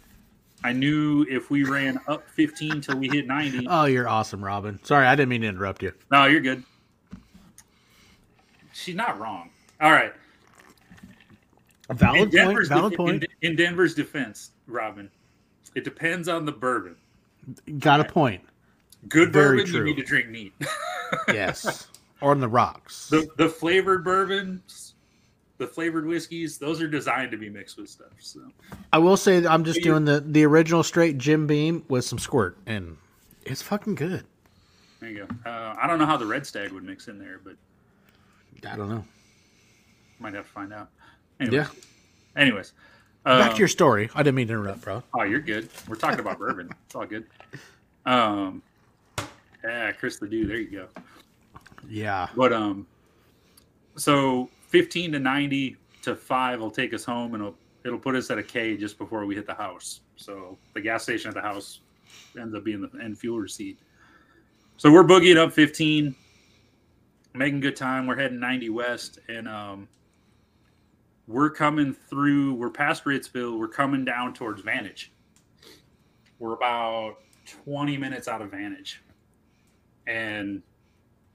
I knew if we ran up 15 till we hit 90. Oh, you're awesome, Robin. Sorry, I didn't mean to interrupt you. No, you're good. She's not wrong. All right. A valid point. Valid def- point. in, in Denver's defense, Robin, it depends on the bourbon. Got a point. Good Very bourbon, true. you need to drink neat. Yes. or on the rocks. the the flavored bourbons, the flavored whiskeys, those are designed to be mixed with stuff. So I will say that I'm just doing the the original straight Jim Beam with some squirt, and it's fucking good. there you go. Uh, I don't know how the red stag would mix in there, but I don't know. might have to find out. Anyways, Yeah. Anyways, Back um, to your story. I didn't mean to interrupt, bro. Oh, you're good. We're talking about bourbon. It's all good. Um, yeah, Chris the Dude. There you go. Yeah. But um, so 15 to 90 to five will take us home, and it'll it'll put us at a K just before we hit the house. So the gas station at the house ends up being the end fuel receipt. So we're boogieing up 15, making good time. We're heading 90 west, and um, we're coming through. We're past Ritzville. We're coming down towards Vantage. We're about 20 minutes out of Vantage, and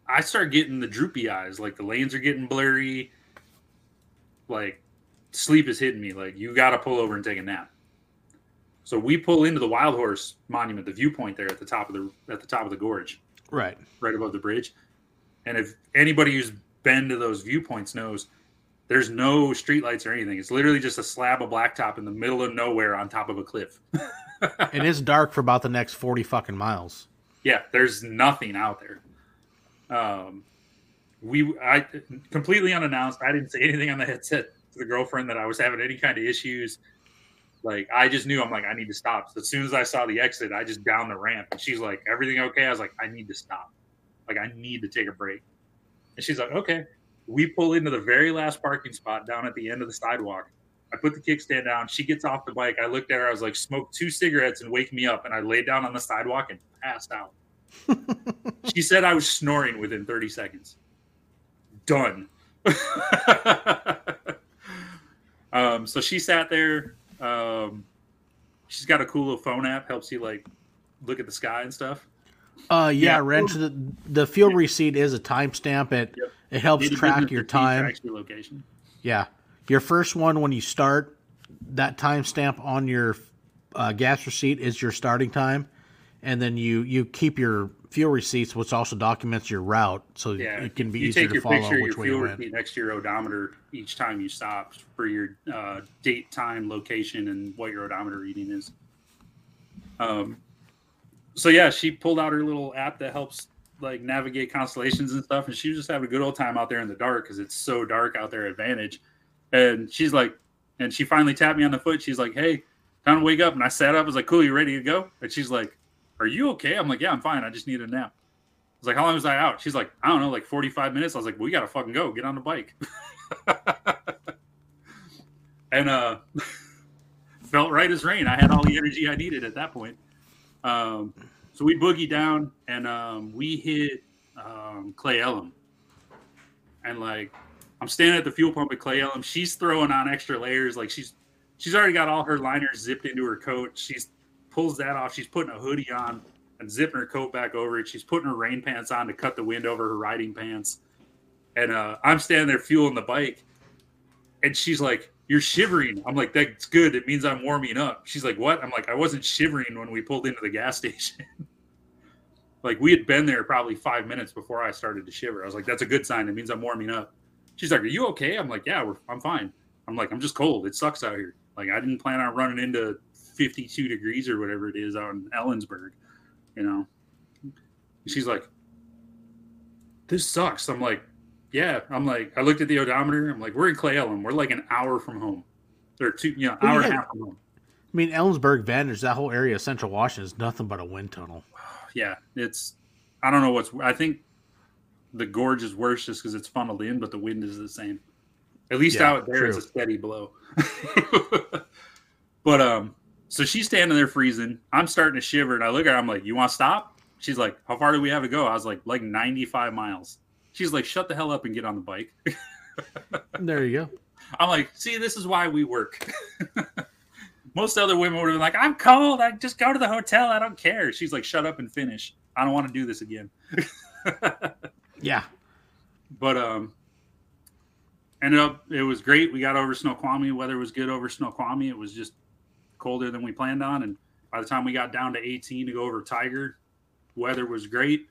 I start getting the droopy eyes. Like the lanes are getting blurry. Like sleep is hitting me. Like you got to pull over and take a nap. So we pull into the Wild Horse Monument, the viewpoint there at the top of the at the top of the gorge, Right. right above the bridge. And if anybody who's been to those viewpoints knows, there's no streetlights or anything. It's literally just a slab of blacktop in the middle of nowhere on top of a cliff. and it's dark for about the next forty fucking miles. yeah, there's nothing out there. Um, we I completely unannounced. I didn't say anything on the headset to the girlfriend that I was having any kind of issues. Like I just knew I'm like I need to stop. So as soon as I saw the exit, I just down the ramp, and she's like, "Everything okay?" I was like, "I need to stop. Like I need to take a break." And she's like, "Okay." We pull into the very last parking spot down at the end of the sidewalk. I put the kickstand down. She gets off the bike. I looked at her. I was like, "Smoke two cigarettes and wake me up." And I laid down on the sidewalk and passed out. she said I was snoring within 30 seconds. Done. um, so she sat there. Um, she's got a cool little phone app, helps you like look at the sky and stuff. Uh, yeah, yeah. Wrench. The, the fuel receipt is a timestamp. It yep. It helps track your time. your location. Yeah, your first one when you start, that timestamp on your uh, gas receipt is your starting time, and then you you keep your fuel receipts, which also documents your route, so yeah. it can be you easier to follow picture, which way you went. Next to your odometer each time you stop for your uh, date, time, location, and what your odometer reading is. Um, so yeah, she pulled out her little app that helps like navigate constellations and stuff, and she was just having a good old time out there in the dark because it's so dark out there at Vantage. And she's like, and she finally tapped me on the foot. She's like, "Hey, time to wake up." And I sat up. I was like, "Cool, you ready to go?" And she's like, "Are you okay?" I'm like, "Yeah, I'm fine. I just need a nap." I was like, "How long was I out?" She's like, "I don't know, like 45 minutes." I was like, "We gotta fucking go. Get on the bike." and uh, felt right as rain. I had all the energy I needed at that point. Um, so we boogie down and um, we hit um, Cle Elum. And like, I'm standing at the fuel pump at Cle Elum. She's throwing on extra layers. Like she's she's already got all her liners zipped into her coat. She's pulls that off. She's putting a hoodie on and zipping her coat back over it. She's putting her rain pants on to cut the wind over her riding pants. And uh, I'm standing there fueling the bike, and she's like, you're shivering. I'm like, that's good. It means I'm warming up. She's like, what? I'm like, I wasn't shivering when we pulled into the gas station. Like we had been there probably five minutes before I started to shiver. I was like, that's a good sign. It means I'm warming up. She's like, are you okay? I'm like, yeah, I'm fine. I'm like, I'm just cold. It sucks out here. Like I didn't plan on running into 52 degrees or whatever it is out in Ellensburg, you know. she's like, this sucks. I'm like, yeah, I'm like, I looked at the odometer. I'm like, we're in Cle Elum. We're like an hour from home. They're two, you know, hour yeah. and a half from home. I mean, Ellensburg, Vantage, that whole area of Central Washington is nothing but a wind tunnel. Yeah, it's. I don't know what's. I think the gorge is worse just because it's funneled in, but the wind is the same. At least yeah, out there, true. it's a steady blow. but um, so she's standing there freezing. I'm starting to shiver, and I look at her. I'm like, "You want to stop?" She's like, "How far do we have to go?" I was like, "Like 95 miles." She's like, shut the hell up and get on the bike. there you go. I'm like, see, this is why we work. Most other women would have been like, I'm cold. I just go to the hotel. I don't care. She's like, shut up and finish. I don't want to do this again. yeah. But um ended up it was great. We got over Snoqualmie. Weather was good over Snoqualmie. It was just colder than we planned on. And by the time we got down to 18 to go over Tiger, weather was great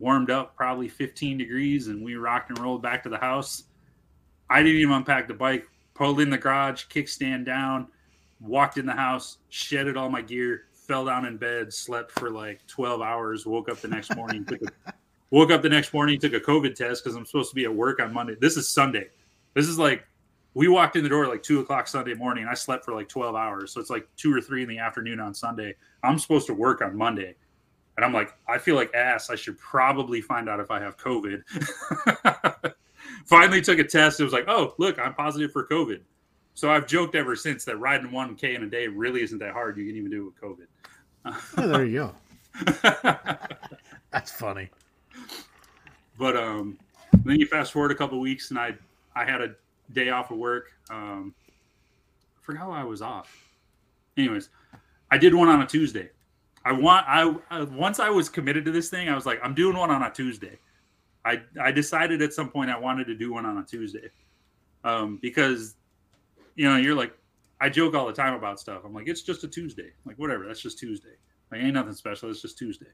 warmed up probably 15 degrees, and we rocked and rolled back to the house. I didn't even unpack the bike, pulled in the garage, kickstand down, walked in the house, shedded all my gear, fell down in bed, slept for like 12 hours, woke up the next morning, took a, woke up the next morning, took a COVID test because I'm supposed to be at work on Monday. This is Sunday. This is like we walked in the door like two o'clock Sunday morning. I slept for like 12 hours. So it's like two or three in the afternoon on Sunday. I'm supposed to work on Monday. And I'm like, I feel like ass. I should probably find out if I have COVID. Finally took a test. It was like, oh, look, I'm positive for COVID. So I've joked ever since that riding 1K in a day really isn't that hard. You can even do it with COVID. oh, there you go. That's funny. But um, then you fast forward a couple weeks, and I I had a day off of work. Um, I forgot why I was off. Anyways, I did one on a Tuesday. I want I, I once I was committed to this thing, I was like, I'm doing one on a Tuesday. I I decided at some point I wanted to do one on a Tuesday, um, because you know you're like I joke all the time about stuff. I'm like, it's just a Tuesday, like whatever. That's just Tuesday. Like ain't nothing special. It's just Tuesday.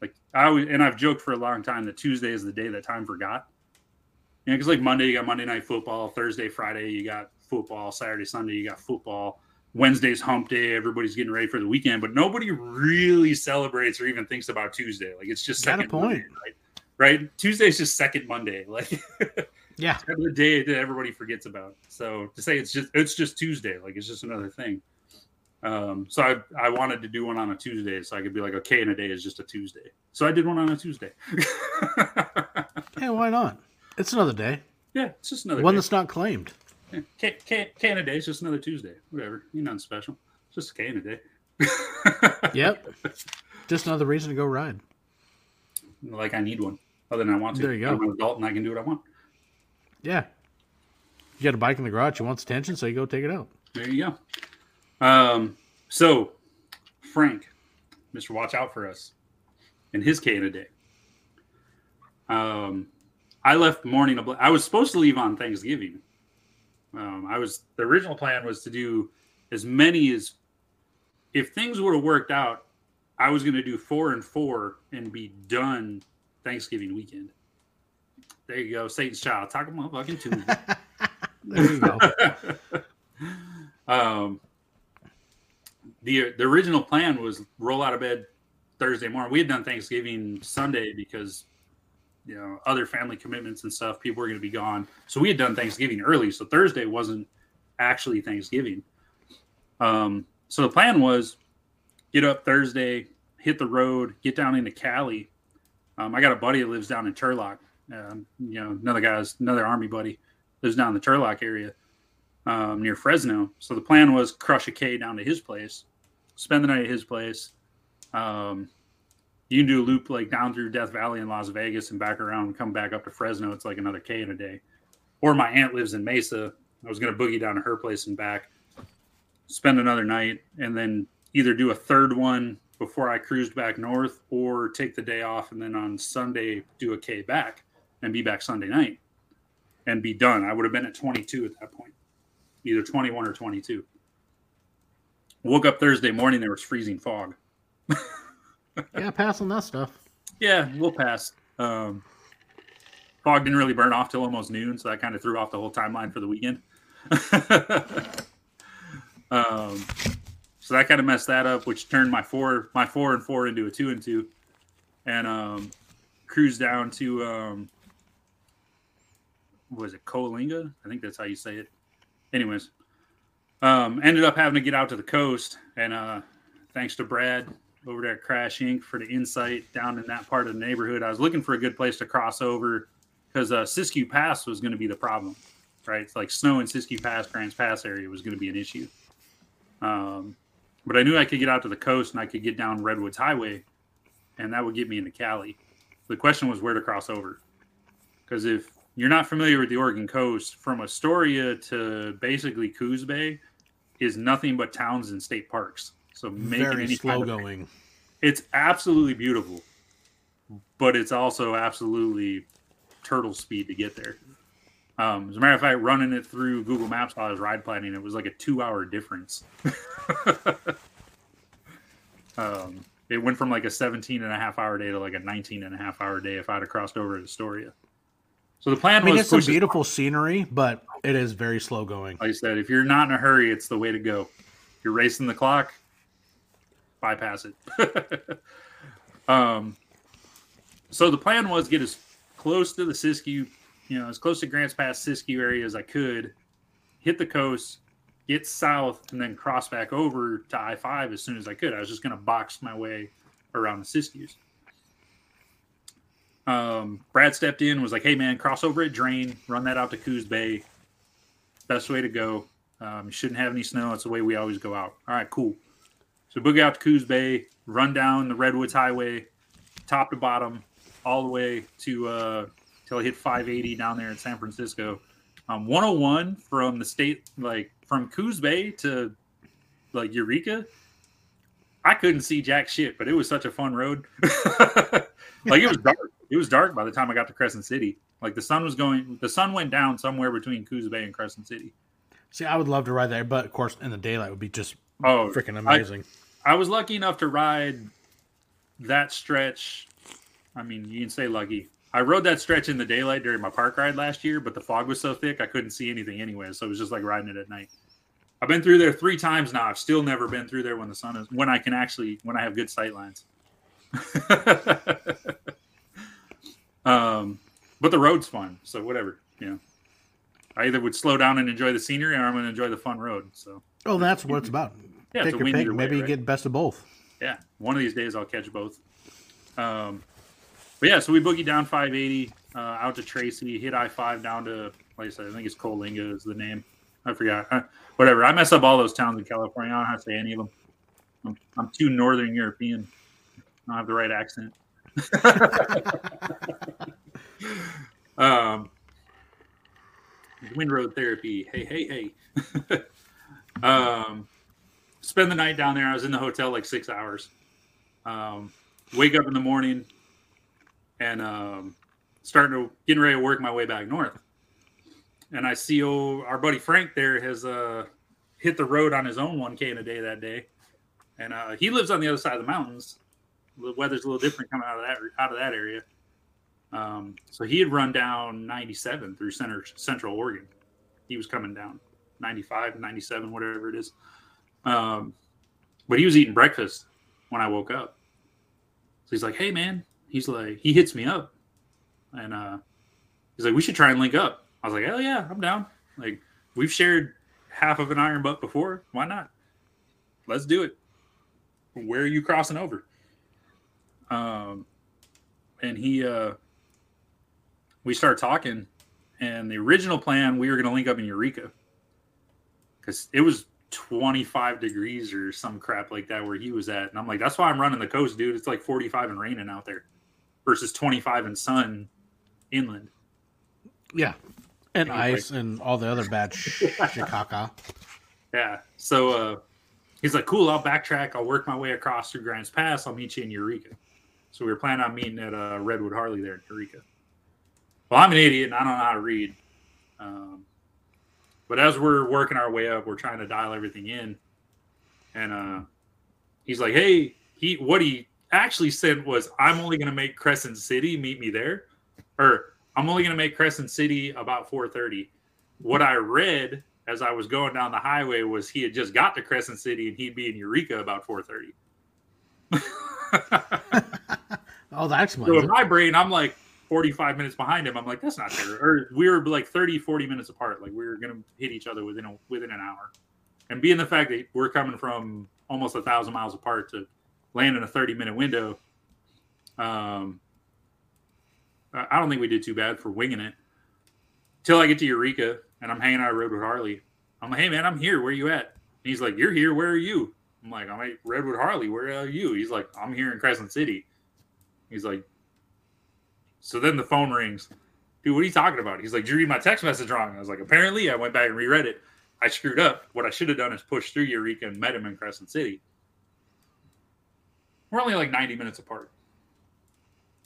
Like I always and I've joked for a long time that Tuesday is the day that time forgot. You know, because like Monday you got Monday night football, Thursday, Friday you got football, Saturday, Sunday you got football Wednesday's hump day. Everybody's getting ready for the weekend, but nobody really celebrates or even thinks about Tuesday. Like it's just Got second point. Monday, right? Right? Tuesday's just second Monday. Like yeah, the day that everybody forgets about. So to say it's just it's just Tuesday, like it's just another thing. Um, so I I wanted to do one on a Tuesday, so I could be like, okay, in a day is just a Tuesday. So I did one on a Tuesday. hey why not? It's another day. Yeah, it's just another one day. that's not claimed. Can, can, Canada is just another Tuesday. Whatever. You're nothing special. It's just Canada. yep. Just another reason to go ride. Like I need one. Other than I want to. There you go. I'm an adult and I can do what I want. Yeah. You got a bike in the garage. You wants attention, so you go take it out. There you go. Um, so, Frank, Mr. Watch Out for Us, and his K in a day. Um, I left morning. I was supposed to leave on Thanksgiving. Um, I was the original plan was to do as many as if things would have worked out. I was going to do four and four and be done Thanksgiving weekend. There you go, Satan's child. Talk about fucking Tuesday. there you go. um, the the original plan was roll out of bed Thursday morning. We had done Thanksgiving Sunday because you know other family commitments and stuff. People were going to be gone, so we had done Thanksgiving early. So Thursday wasn't actually Thanksgiving. Um, so the plan was get up Thursday, hit the road, get down into Cali. Um, I got a buddy that lives down in Turlock. Um, you know, another guy's another army buddy lives down in the Turlock area um, near Fresno. So the plan was crush a K down to his place, spend the night at his place. Um, you can do a loop like down through Death Valley in Las Vegas and back around and come back up to Fresno. It's like another K in a day. Or my aunt lives in Mesa. I was going to boogie down to her place and back, spend another night, and then either do a third one before I cruised back north or take the day off and then on Sunday do a K back and be back Sunday night and be done. I would have been at 22 at that point, either 21 or 22. Woke up Thursday morning, there was freezing fog. yeah, pass on that stuff. Yeah, we'll pass. Um, fog didn't really burn off till almost noon, so that kind of threw off the whole timeline for the weekend. um, so that kind of messed that up, which turned my four my four and four into a two and two, and um, cruised down to um, was it Coalinga? I think that's how you say it. Anyways, um, ended up having to get out to the coast, and uh, thanks to Brad over there at Crash Inc. for the insight down in that part of the neighborhood. I was looking for a good place to cross over because uh, Siskiyou Pass was going to be the problem, right? It's like snow in Siskiyou Pass, Grants Pass area was going to be an issue. Um, but I knew I could get out to the coast and I could get down Redwoods Highway, and that would get me into Cali. The question was where to cross over, because if you're not familiar with the Oregon coast, from Astoria to basically Coos Bay is nothing but towns and state parks. So making Very any slow kind of, going. it's absolutely beautiful, but it's also absolutely turtle speed to get there. Um, as a matter of fact, running it through Google Maps while I was ride planning, it was like a two hour difference. um, it went from like a 17 and a half hour day to like a 19 and a half hour day if I'd have crossed over to Astoria. So the plan I mean, was it's some beautiful scenery, but it is very slow going. like I said, if you're not in a hurry, it's the way to go. If you're racing the clock, bypass it. um, so the plan was get as close to the Siskiyou, you know, as close to Grants Pass Siskiyou area as I could, hit the coast, get south, and then cross back over to I five as soon as I could. I was just going to box my way around the Siskiyous. Um, Brad stepped in, was like, "Hey man, cross over at Drain, run that out to Coos Bay. Best way to go. Um, you shouldn't have any snow. That's the way we always go out. All right, cool. So boogie out to Coos Bay, run down the Redwoods Highway, top to bottom, all the way to uh, till I hit 580 down there in San Francisco. Um, 101 from the state, like from Coos Bay to like Eureka. I couldn't see jack shit, but it was such a fun road. like it was dark. It was dark by the time I got to Crescent City. Like the sun was going, the sun went down somewhere between Coos Bay and Crescent City. See, I would love to ride there, but of course, in the daylight would be just Oh, freaking I- amazing. I was lucky enough to ride that stretch. I mean, you can say lucky. I rode that stretch in the daylight during my park ride last year, but the fog was so thick I couldn't see anything anyway. So it was just like riding it at night. I've been through there three times now. I've still never been through there when the sun is when I can actually when I have good sight lines. um, but the road's fun, so whatever. You know, I either would slow down and enjoy the scenery, or I'm going to enjoy the fun road. So Oh, that's what it's about. Yeah, a your pick. way, Maybe you right? get best of both. yeah, one of these days I'll catch both. Um, but yeah, so we boogie down 580 uh, out to Tracy, hit I 5 down to, like I said, I think it's Coalinga is the name. I forgot. Uh, whatever. I mess up all those towns in California. I don't have to say any of them. I'm, I'm too Northern European. I don't have the right accent. um, wind road therapy. Hey, hey, hey. um, spend the night down there. I was in the hotel like six hours. Um, wake up in the morning and um, starting to getting ready to work my way back north. And I see oh, our buddy Frank there has uh, hit the road on his own 1K in a day that day, and uh, he lives on the other side of the mountains. The weather's a little different coming out of that out of that area. Um, so he had run down 97 through center central Oregon. He was coming down 95, 97, whatever it is. Um, but he was eating breakfast when I woke up. So he's like, "Hey, man," he's like, he hits me up, and uh, he's like, "We should try and link up." I was like, "Hell yeah, I'm down." Like we've shared half of an iron butt before. Why not? Let's do it. Where are you crossing over? Um, and he, uh, we started talking, and the original plan we were going to link up in Eureka because it was 25 degrees or some crap like that where he was at, and I'm like, that's why I'm running the coast, dude. It's like 45 and raining out there versus 25 and sun inland. Yeah, and ice and all the other bad shikaka. Yeah. So uh, he's like, "Cool, I'll backtrack. I'll work my way across through Grants Pass. I'll meet you in Eureka." So we were planning on meeting at uh, Redwood Harley there in Eureka. Well, I'm an idiot and I don't know how to read. Um, but as we're working our way up, we're trying to dial everything in, and uh, he's like, "Hey, he what he actually said was, I'm only going to make Crescent City meet me there, or I'm only going to make Crescent City about 4:30. What I read as I was going down the highway was he had just got to Crescent City and he'd be in Eureka about 4:30. oh, that's so in my brain, I'm like 45 minutes behind him. I'm like, that's not fair. Or we were like 30, 40 minutes apart. Like we were gonna hit each other within a, within an hour. And being the fact that we're coming from almost a thousand miles apart to land in a 30 minute window, um, I don't think we did too bad for winging it. Till I get to Eureka and I'm hanging out of with Harley. I'm like, hey man, I'm here. Where are you at? And he's like, you're here. Where are you? I'm like, I'm at Redwood Harley. Where are you? He's like, I'm here in Crescent City. He's like, so then the phone rings. Dude, what are you talking about? He's like, Did you read my text message wrong? I was like, Apparently, I went back and reread it. I screwed up. What I should have done is pushed through Eureka and met him in Crescent City. We're only like 90 minutes apart.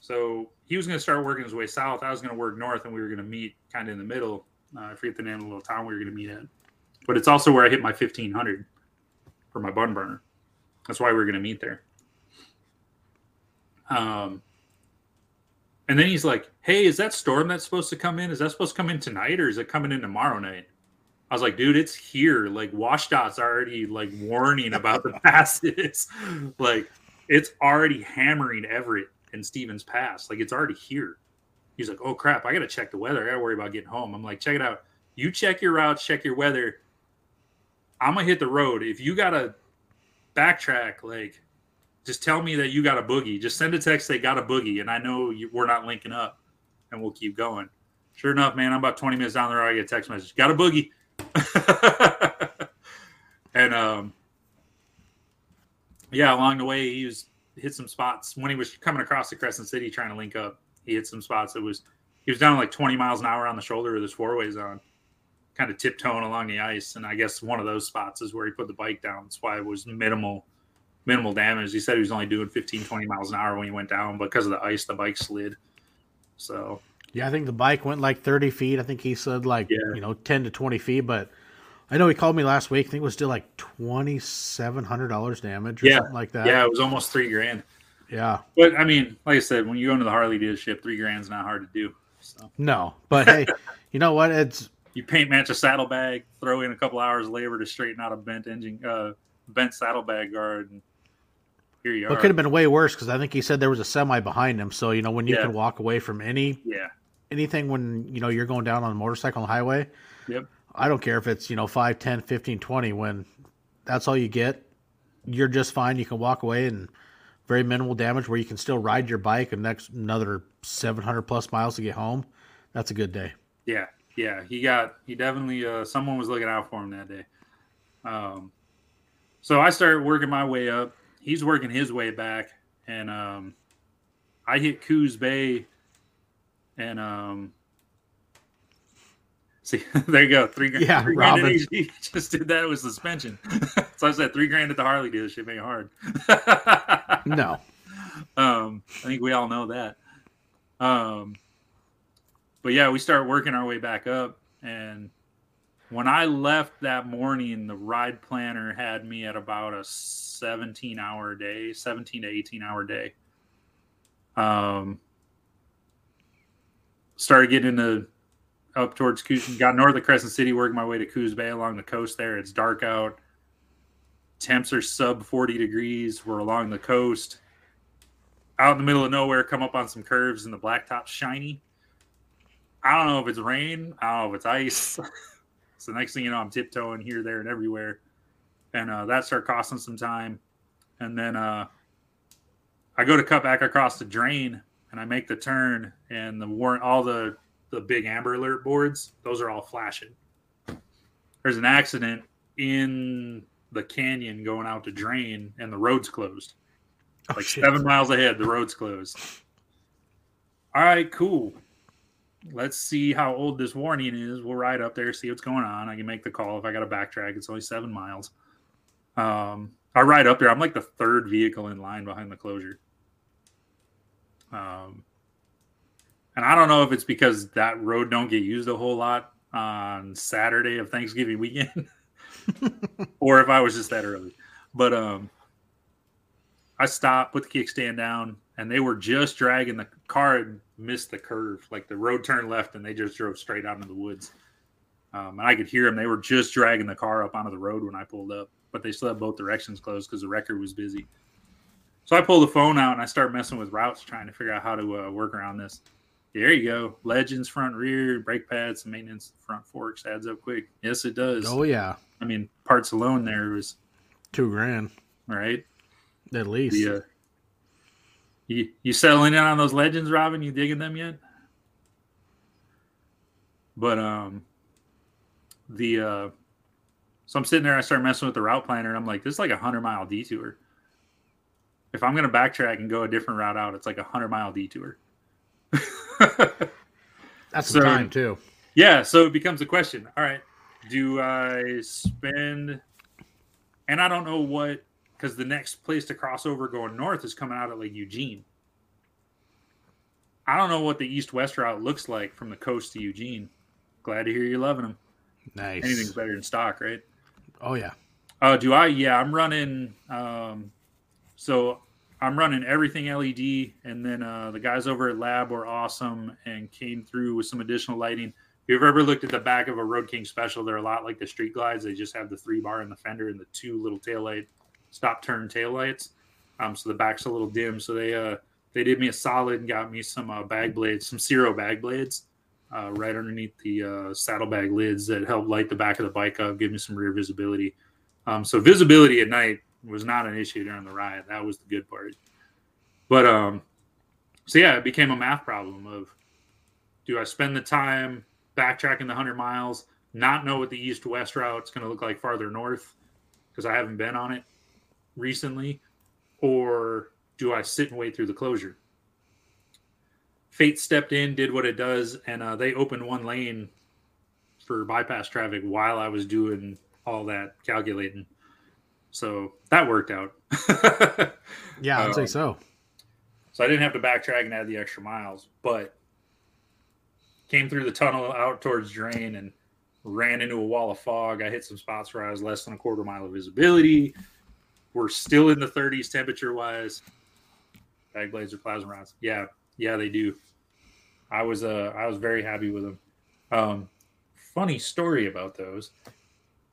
So he was going to start working his way south. I was going to work north, and we were going to meet kind of in the middle. Uh, I forget the name of the little town we were going to meet at, but it's also where I hit my 1500 for my bun burner. That's why we were going to meet there. Um, and then he's like, "Hey, is that storm that's supposed to come in? Is that supposed to come in tonight, or is it coming in tomorrow night?" I was like, "Dude, it's here. Like WashDOT's already like warning about the passes. like it's already hammering Everett in Stevens Pass. Like it's already here. He's like, oh crap, I gotta check the weather. I gotta worry about getting home. I'm like, check it out. You check your routes, check your weather. I'm gonna hit the road. If you gotta backtrack, like, just tell me that you got a boogie. Just send a text, say got a boogie, and I know you, we're not linking up, and we'll keep going. Sure enough, man, I'm about 20 minutes down the road. I get a text message, got a boogie, and um, yeah, along the way he was hit some spots when he was coming across the Crescent City trying to link up. He hit some spots. It was he was down like 20 miles an hour on the shoulder of this four way zone, kind of tiptoeing along the ice. And I guess one of those spots is where he put the bike down. That's why it was minimal minimal damage. He said he was only doing 15, 20 miles an hour when he went down, but because of the ice, the bike slid. So yeah, I think the bike went like 30 feet. I think he said like yeah. you know 10 to 20 feet, but I know he called me last week. I think it was still like twenty seven hundred dollars damage or yeah. something like that. Yeah, it was almost three grand. Yeah, but I mean, like I said, when you go into the Harley dealership, three grand's not hard to do. So. No, but hey, you know what? It's you paint match a saddlebag, throw in a couple hours of labor to straighten out a bent engine, uh, bent saddlebag guard, and here you are. It could have been way worse because I think he said there was a semi behind him. So you know when you yeah. can walk away from any yeah anything when you know you're going down on a motorcycle on the highway. Yep. I don't care if it's, you know, 5, 10, 15, 20. When that's all you get, you're just fine. You can walk away and very minimal damage where you can still ride your bike and next another 700 plus miles to get home. That's a good day. Yeah. Yeah. He got, he definitely, uh, someone was looking out for him that day. Um, so I started working my way up. He's working his way back. And, um, I hit Coos Bay and, um, See, there you go. Three, Yeah, three grand. Just did that with suspension. so I said three grand at the Harley dealership ain't hard. No. um, I think we all know that. Um, but yeah, we start working our way back up, and when I left that morning, the ride planner had me at about a 17 hour day, 17 to 18 hour day. Um, started getting into up towards Coos, got north of Crescent City, working my way to Coos Bay along the coast there. It's dark out. Temps are sub 40 degrees. We're along the coast. Out in the middle of nowhere, come up on some curves and the blacktop's shiny. I don't know if it's rain. I don't know if it's ice. so next thing you know, I'm tiptoeing here, there, and everywhere. And uh, that started costing some time. And then uh, I go to cut back across the drain and I make the turn and the warrant all the the big amber alert boards, those are all flashing. There's an accident in the canyon going out to Drain and the road's closed. Oh, Like shit. seven miles ahead, the road's closed. All right, cool. Let's see how old this warning is. We'll ride up there, see what's going on. I can make the call if I got to backtrack. It's only seven miles. Um, I ride up there. I'm like the third vehicle in line behind the closure. Um, and I don't know if it's because that road don't get used a whole lot on Saturday of Thanksgiving weekend, or if I was just that early. But um, I stopped, put the kickstand down, and they were just dragging the car had missed the curve. Like the road turned left, and they just drove straight out into the woods. Um, and I could hear them. They were just dragging the car up onto the road when I pulled up, but they still had both directions closed because the record was busy. So I pull the phone out and I start messing with routes, trying to figure out how to uh, work around this. There you go. Legends front rear, brake pads, maintenance front forks adds up quick. Yes, it does. Oh yeah, I mean, parts alone there was two grand right. At least. Yeah. you you settling in on those legends, Robin? You digging them yet? But um, the uh, so I'm sitting there. I start messing with the route planner, and I'm like, this is like a hundred mile detour. If I'm gonna backtrack and go a different route out, it's like a hundred mile detour. That's so- some time too. Yeah, so it becomes a question. All right, do I spend? And I don't know what because the next place to cross over going north is coming out at like Eugene. I don't know what the east-west route looks like from the coast to Eugene. Glad to hear you're loving them. Nice. Anything's better than stock, right? Oh yeah. Uh, do I? Yeah, I'm running. Um, so I'm running everything LED, and then uh, the guys over at Lab were awesome and came through with some additional lighting. If you've ever looked at the back of a Road King Special, they're a lot like the Street Glides. They just have the three bar in the fender and the two little taillight stop turn tail lights. Um, so the back's a little dim. So they uh, they did me a solid and got me some uh, bag blades, some Ciro bag blades, uh, right underneath the uh, saddlebag lids that help light the back of the bike up, give me some rear visibility. Um, so visibility at night was not an issue during the ride. That was the good part. But um, so yeah, it became a math problem of do I spend the time backtracking the hundred miles, not know what the east west route's going to look like farther north because I haven't been on it recently, or do I sit and wait through the closure? Fate stepped in, did what it does, and uh, they opened one lane for bypass traffic while I was doing all that calculating. So that worked out. Yeah, I'd say Um, so. So I didn't have to backtrack and add the extra miles, but came through the tunnel out towards Drain and ran into a wall of fog. I hit some spots where I was less than a quarter mile of visibility. We're still in the 30s temperature wise. Bag blades or plasma rods. Yeah, yeah, they do. I was uh I was very happy with them. Um funny story about those.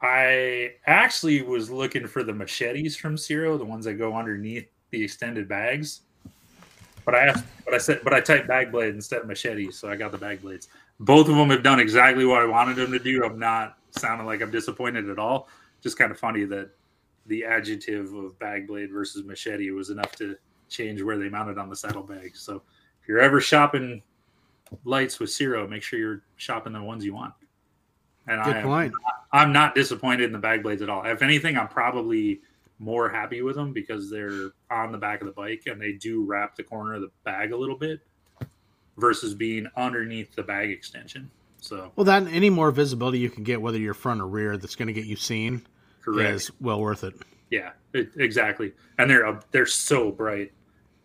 I actually was looking for the machetes from Ciro, the ones that go underneath the extended bags. But I asked, but I said, but I typed bag blade instead of machetes, so I got the bag blades. Both of them have done exactly what I wanted them to do. I'm not sounding like I'm disappointed at all. Just kind of funny that the adjective of bag blade versus machete was enough to change where they mounted on the saddlebag. So if you're ever shopping lights with Ciro, make sure you're shopping the ones you want. And Good I am point. I'm not disappointed in the bag blades at all. If anything, I'm probably more happy with them because they're on the back of the bike and they do wrap the corner of the bag a little bit versus being underneath the bag extension. So Well, that any more visibility you can get, whether you're front or rear, that's going to get you seen, correct. is well worth it. Yeah, it, exactly. And they're uh, they're so bright.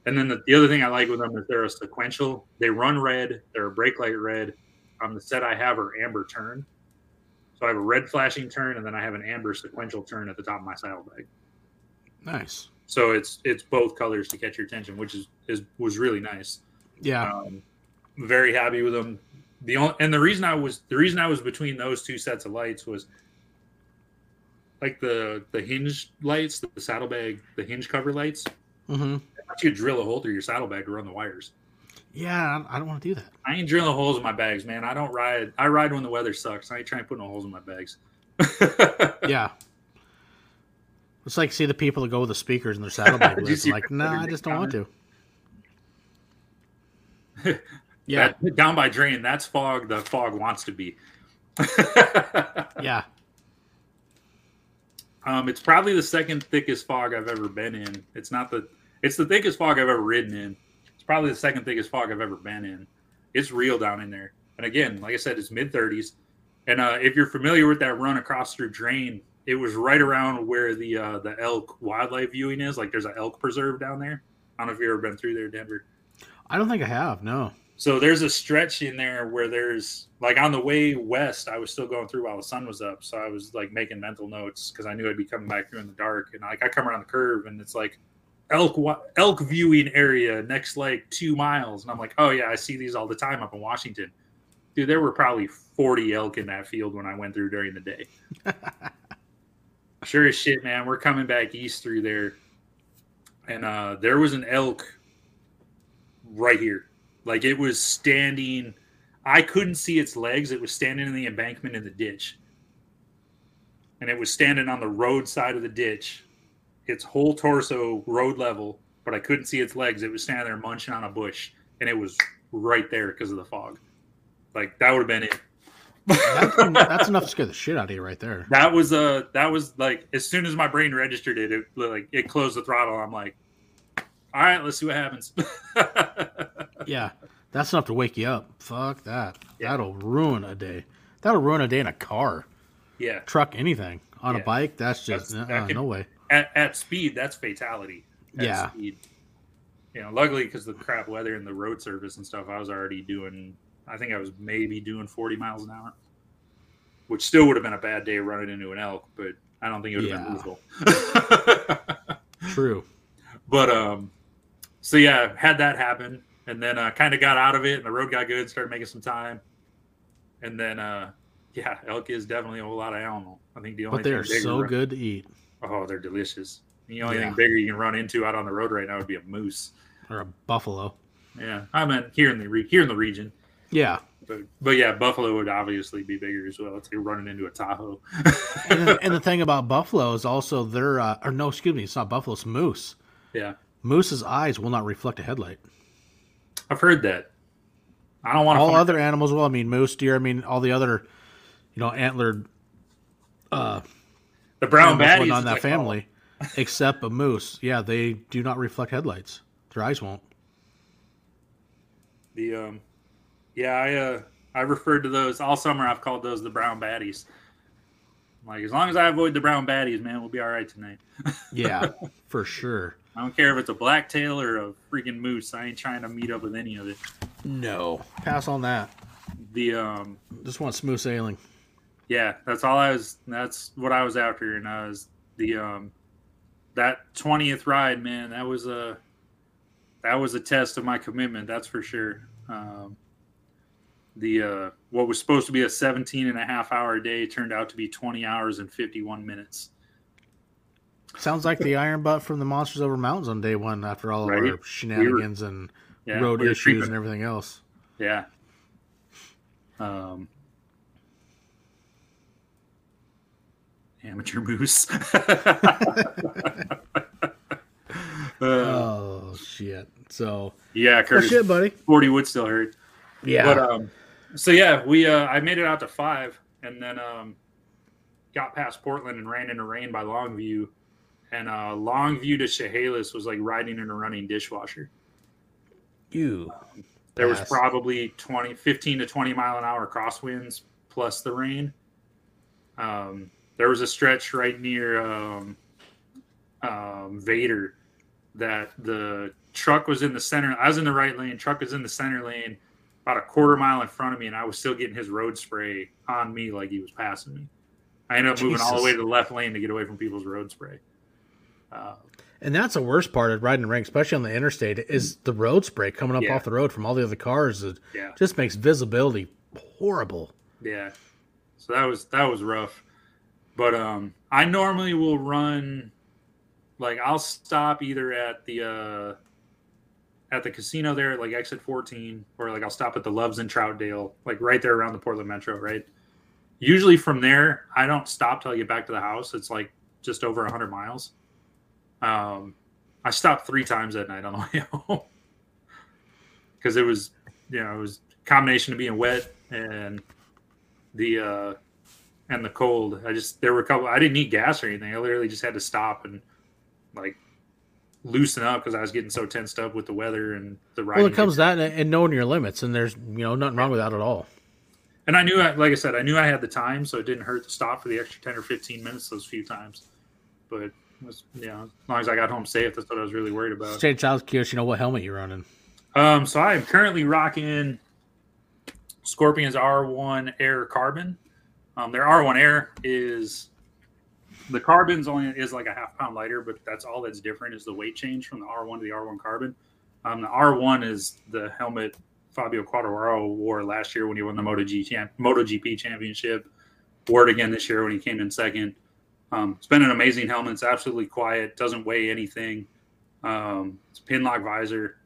And then the, the other thing I like with them is they're a sequential. They run red. They're a brake light red. Um, the set I have are amber turn. So I have a red flashing turn, and then I have an amber sequential turn at the top of my saddlebag. Nice. So it's it's both colors to catch your attention, which is, is was really nice. Yeah. Um, very happy with them. The only and the reason I was the reason I was between those two sets of lights was like the the hinge lights, the saddlebag, the hinge cover lights. hmm Once you drill a hole through your saddlebag to run the wires. Yeah, I don't want to do that. I ain't drilling holes in my bags, man. I don't ride. I ride when the weather sucks. I ain't trying to put no holes in my bags. Yeah. It's like see the people that go with the speakers in their saddlebag lids. Like, no, I just don't want to. yeah, Yeah, down by Drain. That's fog. The fog wants to be. yeah. Um, it's probably the second thickest fog I've ever been in. It's not the. It's the thickest fog I've ever ridden in. It's probably the second thickest fog I've ever been in. It's real down in there. And again, like I said, it's mid thirties. And uh, if you're familiar with that run across through Drain, it was right around where the uh, the elk wildlife viewing is. Like there's an elk preserve down there. I don't know if you've ever been through there, Denver. I don't think I have. No. So there's a stretch in there where there's like on the way west, I was still going through while the sun was up. So I was like making mental notes because I knew I'd be coming back through in the dark. And like I come around the curve and it's like elk elk viewing area next like two miles, and I'm like, oh yeah, I see these all the time up in Washington. Dude, there were probably 40 elk in that field when I went through during the day. sure as shit, man. We're coming back east through there, and uh, there was an elk right here. Like it was standing. I couldn't see its legs. It was standing in the embankment in the ditch, and it was standing on the roadside of the ditch. Its whole torso road level, but I couldn't see its legs. It was standing there munching on a bush, and it was right there because of the fog. Like that would have been it. That's, that's enough to scare the shit out of you right there. That was uh that was like as soon as my brain registered it, it like it closed the throttle. I'm like, all right, let's see what happens. Yeah. That's enough to wake you up. Fuck that. Yeah. That'll ruin a day. That'll ruin a day in a car, yeah, truck, anything. On Yeah. a bike, that's just That's- uh, that can- no way. at, at speed, that's fatality. At Yeah. speed. You know, luckily because the crap weather and the road service and stuff, I was already doing. I think I was maybe doing 40 miles an hour, which still would have been a bad day running into an elk, but I don't think it would have been lethal. True. but um, so yeah, had that happen, and then uh, kind of got out of it, and the road got good, started making some time, and then uh, yeah, elk is definitely a whole lot of animal. I think the only But they thing are bigger so run- good to eat. Oh, they're delicious. The only Yeah. thing bigger you can run into out on the road right now would be a moose. Or a buffalo. Yeah, I meant here in the re- here in the region, Yeah. but but yeah, buffalo would obviously be bigger as well. If you're running into a Tahoe. and, the, and the thing about buffalo is also their, uh, or no, excuse me, it's not buffalo, it's moose. yeah, Moose's eyes will not reflect a headlight. I've heard that. I don't want All other animals Well, I mean, moose, deer. I mean, all the other, you know, antlered uh, the brown baddies on that family, except a moose. Yeah, they do not reflect headlights. Their eyes won't. the um, yeah, I uh, I referred to those all summer. I've called those the brown baddies. Like as long as I avoid the brown baddies, man, we'll be all right tonight. Yeah, for sure. I don't care if it's a blacktail or a freaking moose. I ain't trying to meet up with any of it. No, pass on that. The um, Just want smooth sailing. yeah, that's all I was. That's what I was after, and I was the um, that twentieth ride, man. That was a that was a test of my commitment. That's for sure. Um, the uh, what was supposed to be a 17 and a half hour day turned out to be 20 hours and 51 minutes. Sounds like the iron butt from the Monsters Over Mountains on day one. After all of Right. our shenanigans and Yeah, road we issues creeping- and everything else. Yeah. Um, amateur moose. Uh, Oh shit! So yeah, Curtis. shit, buddy. 40 would still hurt. Yeah. But um, so yeah, we uh, I made it out to five, and then um, got past Portland and ran into rain by Longview, and uh, Longview to Chehalis was like riding in a running dishwasher. you there was probably 20, 15 to 20 mile an hour crosswinds plus the rain. Um, there was a stretch right near um, um, Vader that the truck was in the center. I was in the right lane. Truck was in the center lane, about a quarter mile in front of me, and I was still getting his road spray on me like he was passing me. I ended up Jesus. moving all the way to the left lane to get away from people's road spray. Uh, and that's the worst part of riding ring, especially on the interstate, is the road spray coming up yeah. off the road from all the other cars. It yeah. just makes visibility horrible. Yeah. So that was that was rough. But um I normally will run like I'll stop either at the uh at the casino there like exit 14 or like I'll stop at the Loves in Troutdale, like right there around the Portland Metro, right? Usually from there, I don't stop till I get back to the house. It's like just over 100 miles. Um, I stopped three times that night on the way home because it was, you know, it was combination of being wet and the uh, and the cold. I just there were a couple. I didn't need gas or anything. I literally just had to stop and like loosen up because I was getting so tensed up with the weather and the ride. Well, it comes that and knowing your limits, and there's you know nothing wrong with that at all. And I knew, I, like I said, I knew I had the time, so it didn't hurt to stop for the extra ten or fifteen minutes those few times. But was, you know, as long as I got home safe, that's what I was really worried about. State Child's curious, you know what helmet you're running. Um, so I am currently rocking Scorpion's R1 Air Carbon. Um, their R1 Air is the carbon's only is like a half pound lighter, but that's all that's different is the weight change from the R1 to the R1 Carbon. Um, the R1 is the helmet Fabio Quartararo wore last year when he won the MotoGP, champ, MotoGP championship. Wore it again this year when he came in second. Um, it's been an amazing helmet. It's absolutely quiet, doesn't weigh anything. Um, it's pin lock visor.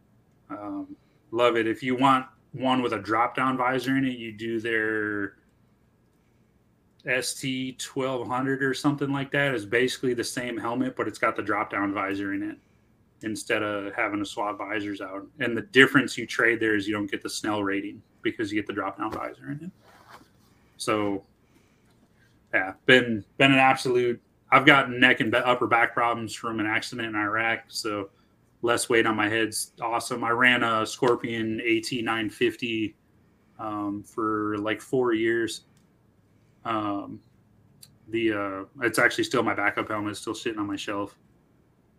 Um, love it. If you want one with a drop down visor in it, you do their ST 1200 or something like that. It's basically the same helmet, but it's got the drop down visor in it instead of having to swap visors out. And the difference you trade there is you don't get the Snell rating because you get the drop down visor in it. So yeah, been been an absolute. I've got neck and upper back problems from an accident in Iraq, so less weight on my head's awesome. I ran a Scorpion AT 950 um, for like four years. Um, the uh, it's actually still my backup helmet, still sitting on my shelf.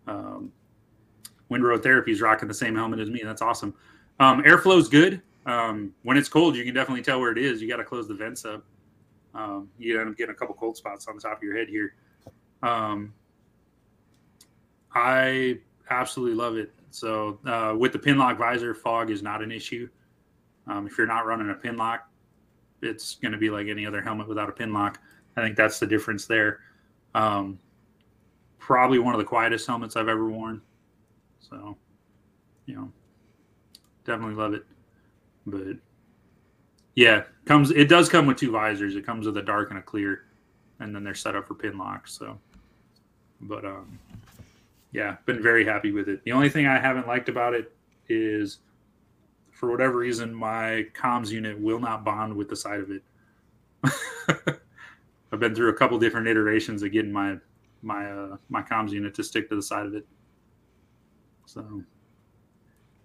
Um, Windroad Therapy is rocking the same helmet as me. That's awesome. Um, airflow's good. Um, when it's cold, you can definitely tell where it is. You got to close the vents up um, you end up getting a couple cold spots on the top of your head here. Um, I absolutely love it. So uh, with the pin lock visor, fog is not an issue. Um, if you're not running a pin lock, it's going to be like any other helmet without a pin lock. I think that's the difference there. Um, probably one of the quietest helmets I've ever worn. So, you know, definitely love it. But yeah, comes it does come with two visors. It comes with a dark and a clear, and then they're set up for pin locks. So, but um, yeah, been very happy with it. The only thing I haven't liked about it is, for whatever reason, my comms unit will not bond with the side of it. I've been through a couple different iterations of getting my my uh, my comms unit to stick to the side of it. So,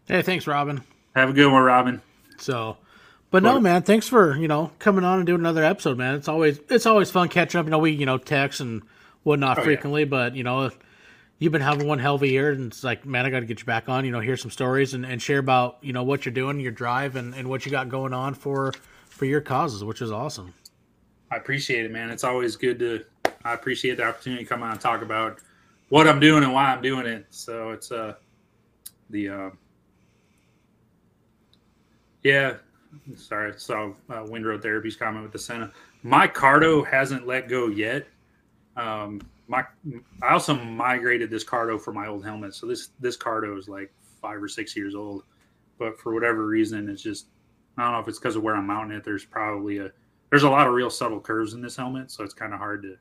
hey, thanks, Robin. Have a good one, Robin. So, but no, man, thanks for you know coming on and doing another episode, man. It's always it's always fun catching up. You know, we you know text and whatnot oh, frequently, yeah. but you know, you've been having one hell of a year, and it's like, man, I got to get you back on. You know, hear some stories and, and share about you know what you're doing, your drive, and, and what you got going on for for your causes, which is awesome. I appreciate it, man. It's always good to. I appreciate the opportunity to come on and talk about what I'm doing and why I'm doing it. So it's uh the uh, yeah sorry, saw uh, Windroad Therapy's comment with the Sena. My Cardo hasn't let go yet. Um, my I also migrated this Cardo for my old helmet, so this this Cardo is like five or six years old. But for whatever reason, it's just I don't know if it's because of where I'm mounting it. There's probably a there's a lot of real subtle curves in this helmet, so it's kind of hard to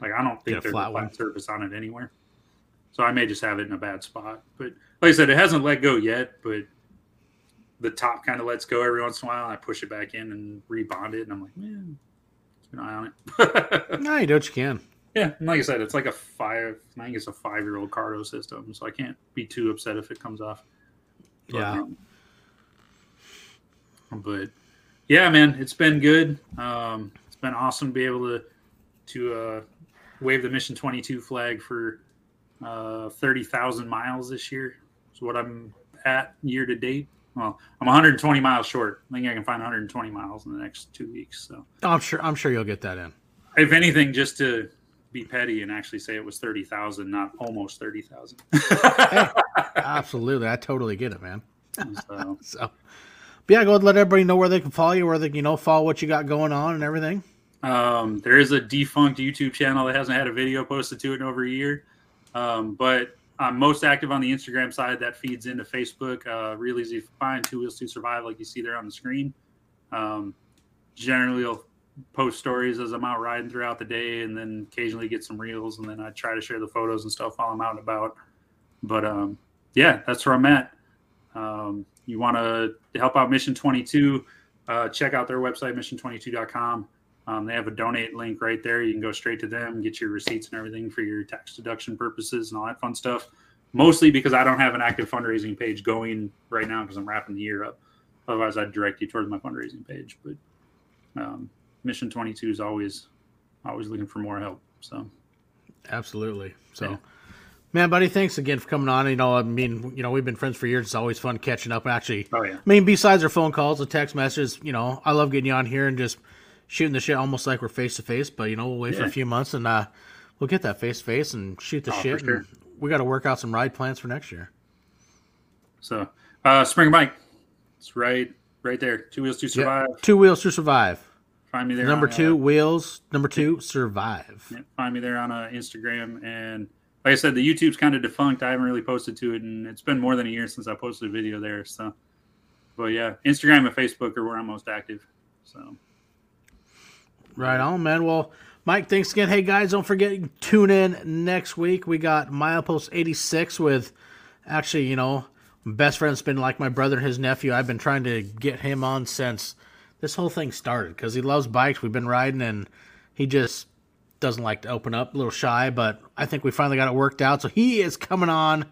like. I don't think there's a flat, flat surface on it anywhere. So I may just have it in a bad spot. But like I said, it hasn't let go yet. But the top kind of lets go every once in a while. I push it back in and rebond it, and I'm like, man, keep an eye on it. no, you do what you can. Yeah, and like I said, it's like a five. I think it's a five year old Cardo system, so I can't be too upset if it comes off. But, yeah. Um, But yeah, man, it's been good. Um, it's been awesome to be able to to uh, wave the Mission 22 flag for uh, 30,000 miles this year. Is what I'm at year to date. Well, I'm 120 miles short. I think I can find 120 miles in the next two weeks. So I'm sure I'm sure you'll get that in. If anything, just to be petty and actually say it was 30,000, not almost 30,000. hey, absolutely. I totally get it, man. So, so but yeah, go and let everybody know where they can follow you, where they can, you know, follow what you got going on and everything. Um, there is a defunct YouTube channel that hasn't had a video posted to it in over a year. Um, but I'm most active on the Instagram side that feeds into Facebook. Uh, real easy to find Two Wheels to Survive, like you see there on the screen. Um, generally, I'll post stories as I'm out riding throughout the day, and then occasionally get some reels, and then I try to share the photos and stuff while I'm out and about. But um, yeah, that's where I'm at. Um, you want to help out Mission 22? Uh, check out their website, mission22.com. Um, they have a donate link right there. You can go straight to them, get your receipts and everything for your tax deduction purposes and all that fun stuff. Mostly because I don't have an active fundraising page going right now because I'm wrapping the year up. Otherwise, I'd direct you towards my fundraising page. But um, Mission 22 is always always looking for more help. So, absolutely. So. Yeah. Man, buddy, thanks again for coming on. You know, I mean, you know, we've been friends for years. It's always fun catching up. Actually, oh yeah. I mean, besides our phone calls, the text messages, you know, I love getting you on here and just shooting the shit almost like we're face to face. But you know, we'll wait yeah. for a few months and uh, we'll get that face to face and shoot the oh, shit. Sure. we got to work out some ride plans for next year. So, uh, spring bike, it's right, right there. Two wheels to survive. Yep. Two wheels to survive. Find me there. Number on, two uh, wheels. Number two survive. Yeah, find me there on uh, Instagram and like I said, the YouTube's kind of defunct. I haven't really posted to it, and it's been more than a year since I posted a video there. So, but yeah, Instagram and Facebook are where I'm most active. So, right on, man. Well, Mike, thanks again. Hey guys, don't forget tune in next week. We got Milepost 86 with actually, you know, best friend's been like my brother and his nephew. I've been trying to get him on since this whole thing started because he loves bikes. We've been riding, and he just doesn't like to open up, a little shy, but I think we finally got it worked out. So he is coming on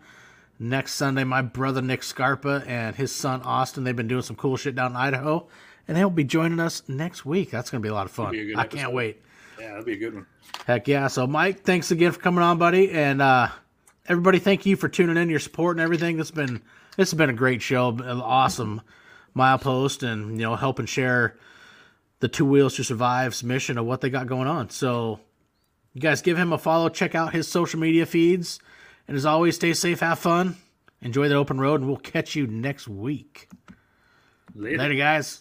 next Sunday. My brother Nick Scarpa and his son Austin, they've been doing some cool shit down in Idaho, and they'll be joining us next week. That's going to be a lot of fun. I can't wait. Yeah, that'll be a good one. Heck yeah. So, Mike, thanks again for coming on, buddy. And uh, everybody, thank you for tuning in, your support, and everything. This has been this has been a great show, an awesome milepost, and you know, helping share the two wheels to survive's mission of what they got going on. So you guys give him a follow, check out his social media feeds. And as always, stay safe, have fun, enjoy the open road, and we'll catch you next week. Later, Later guys.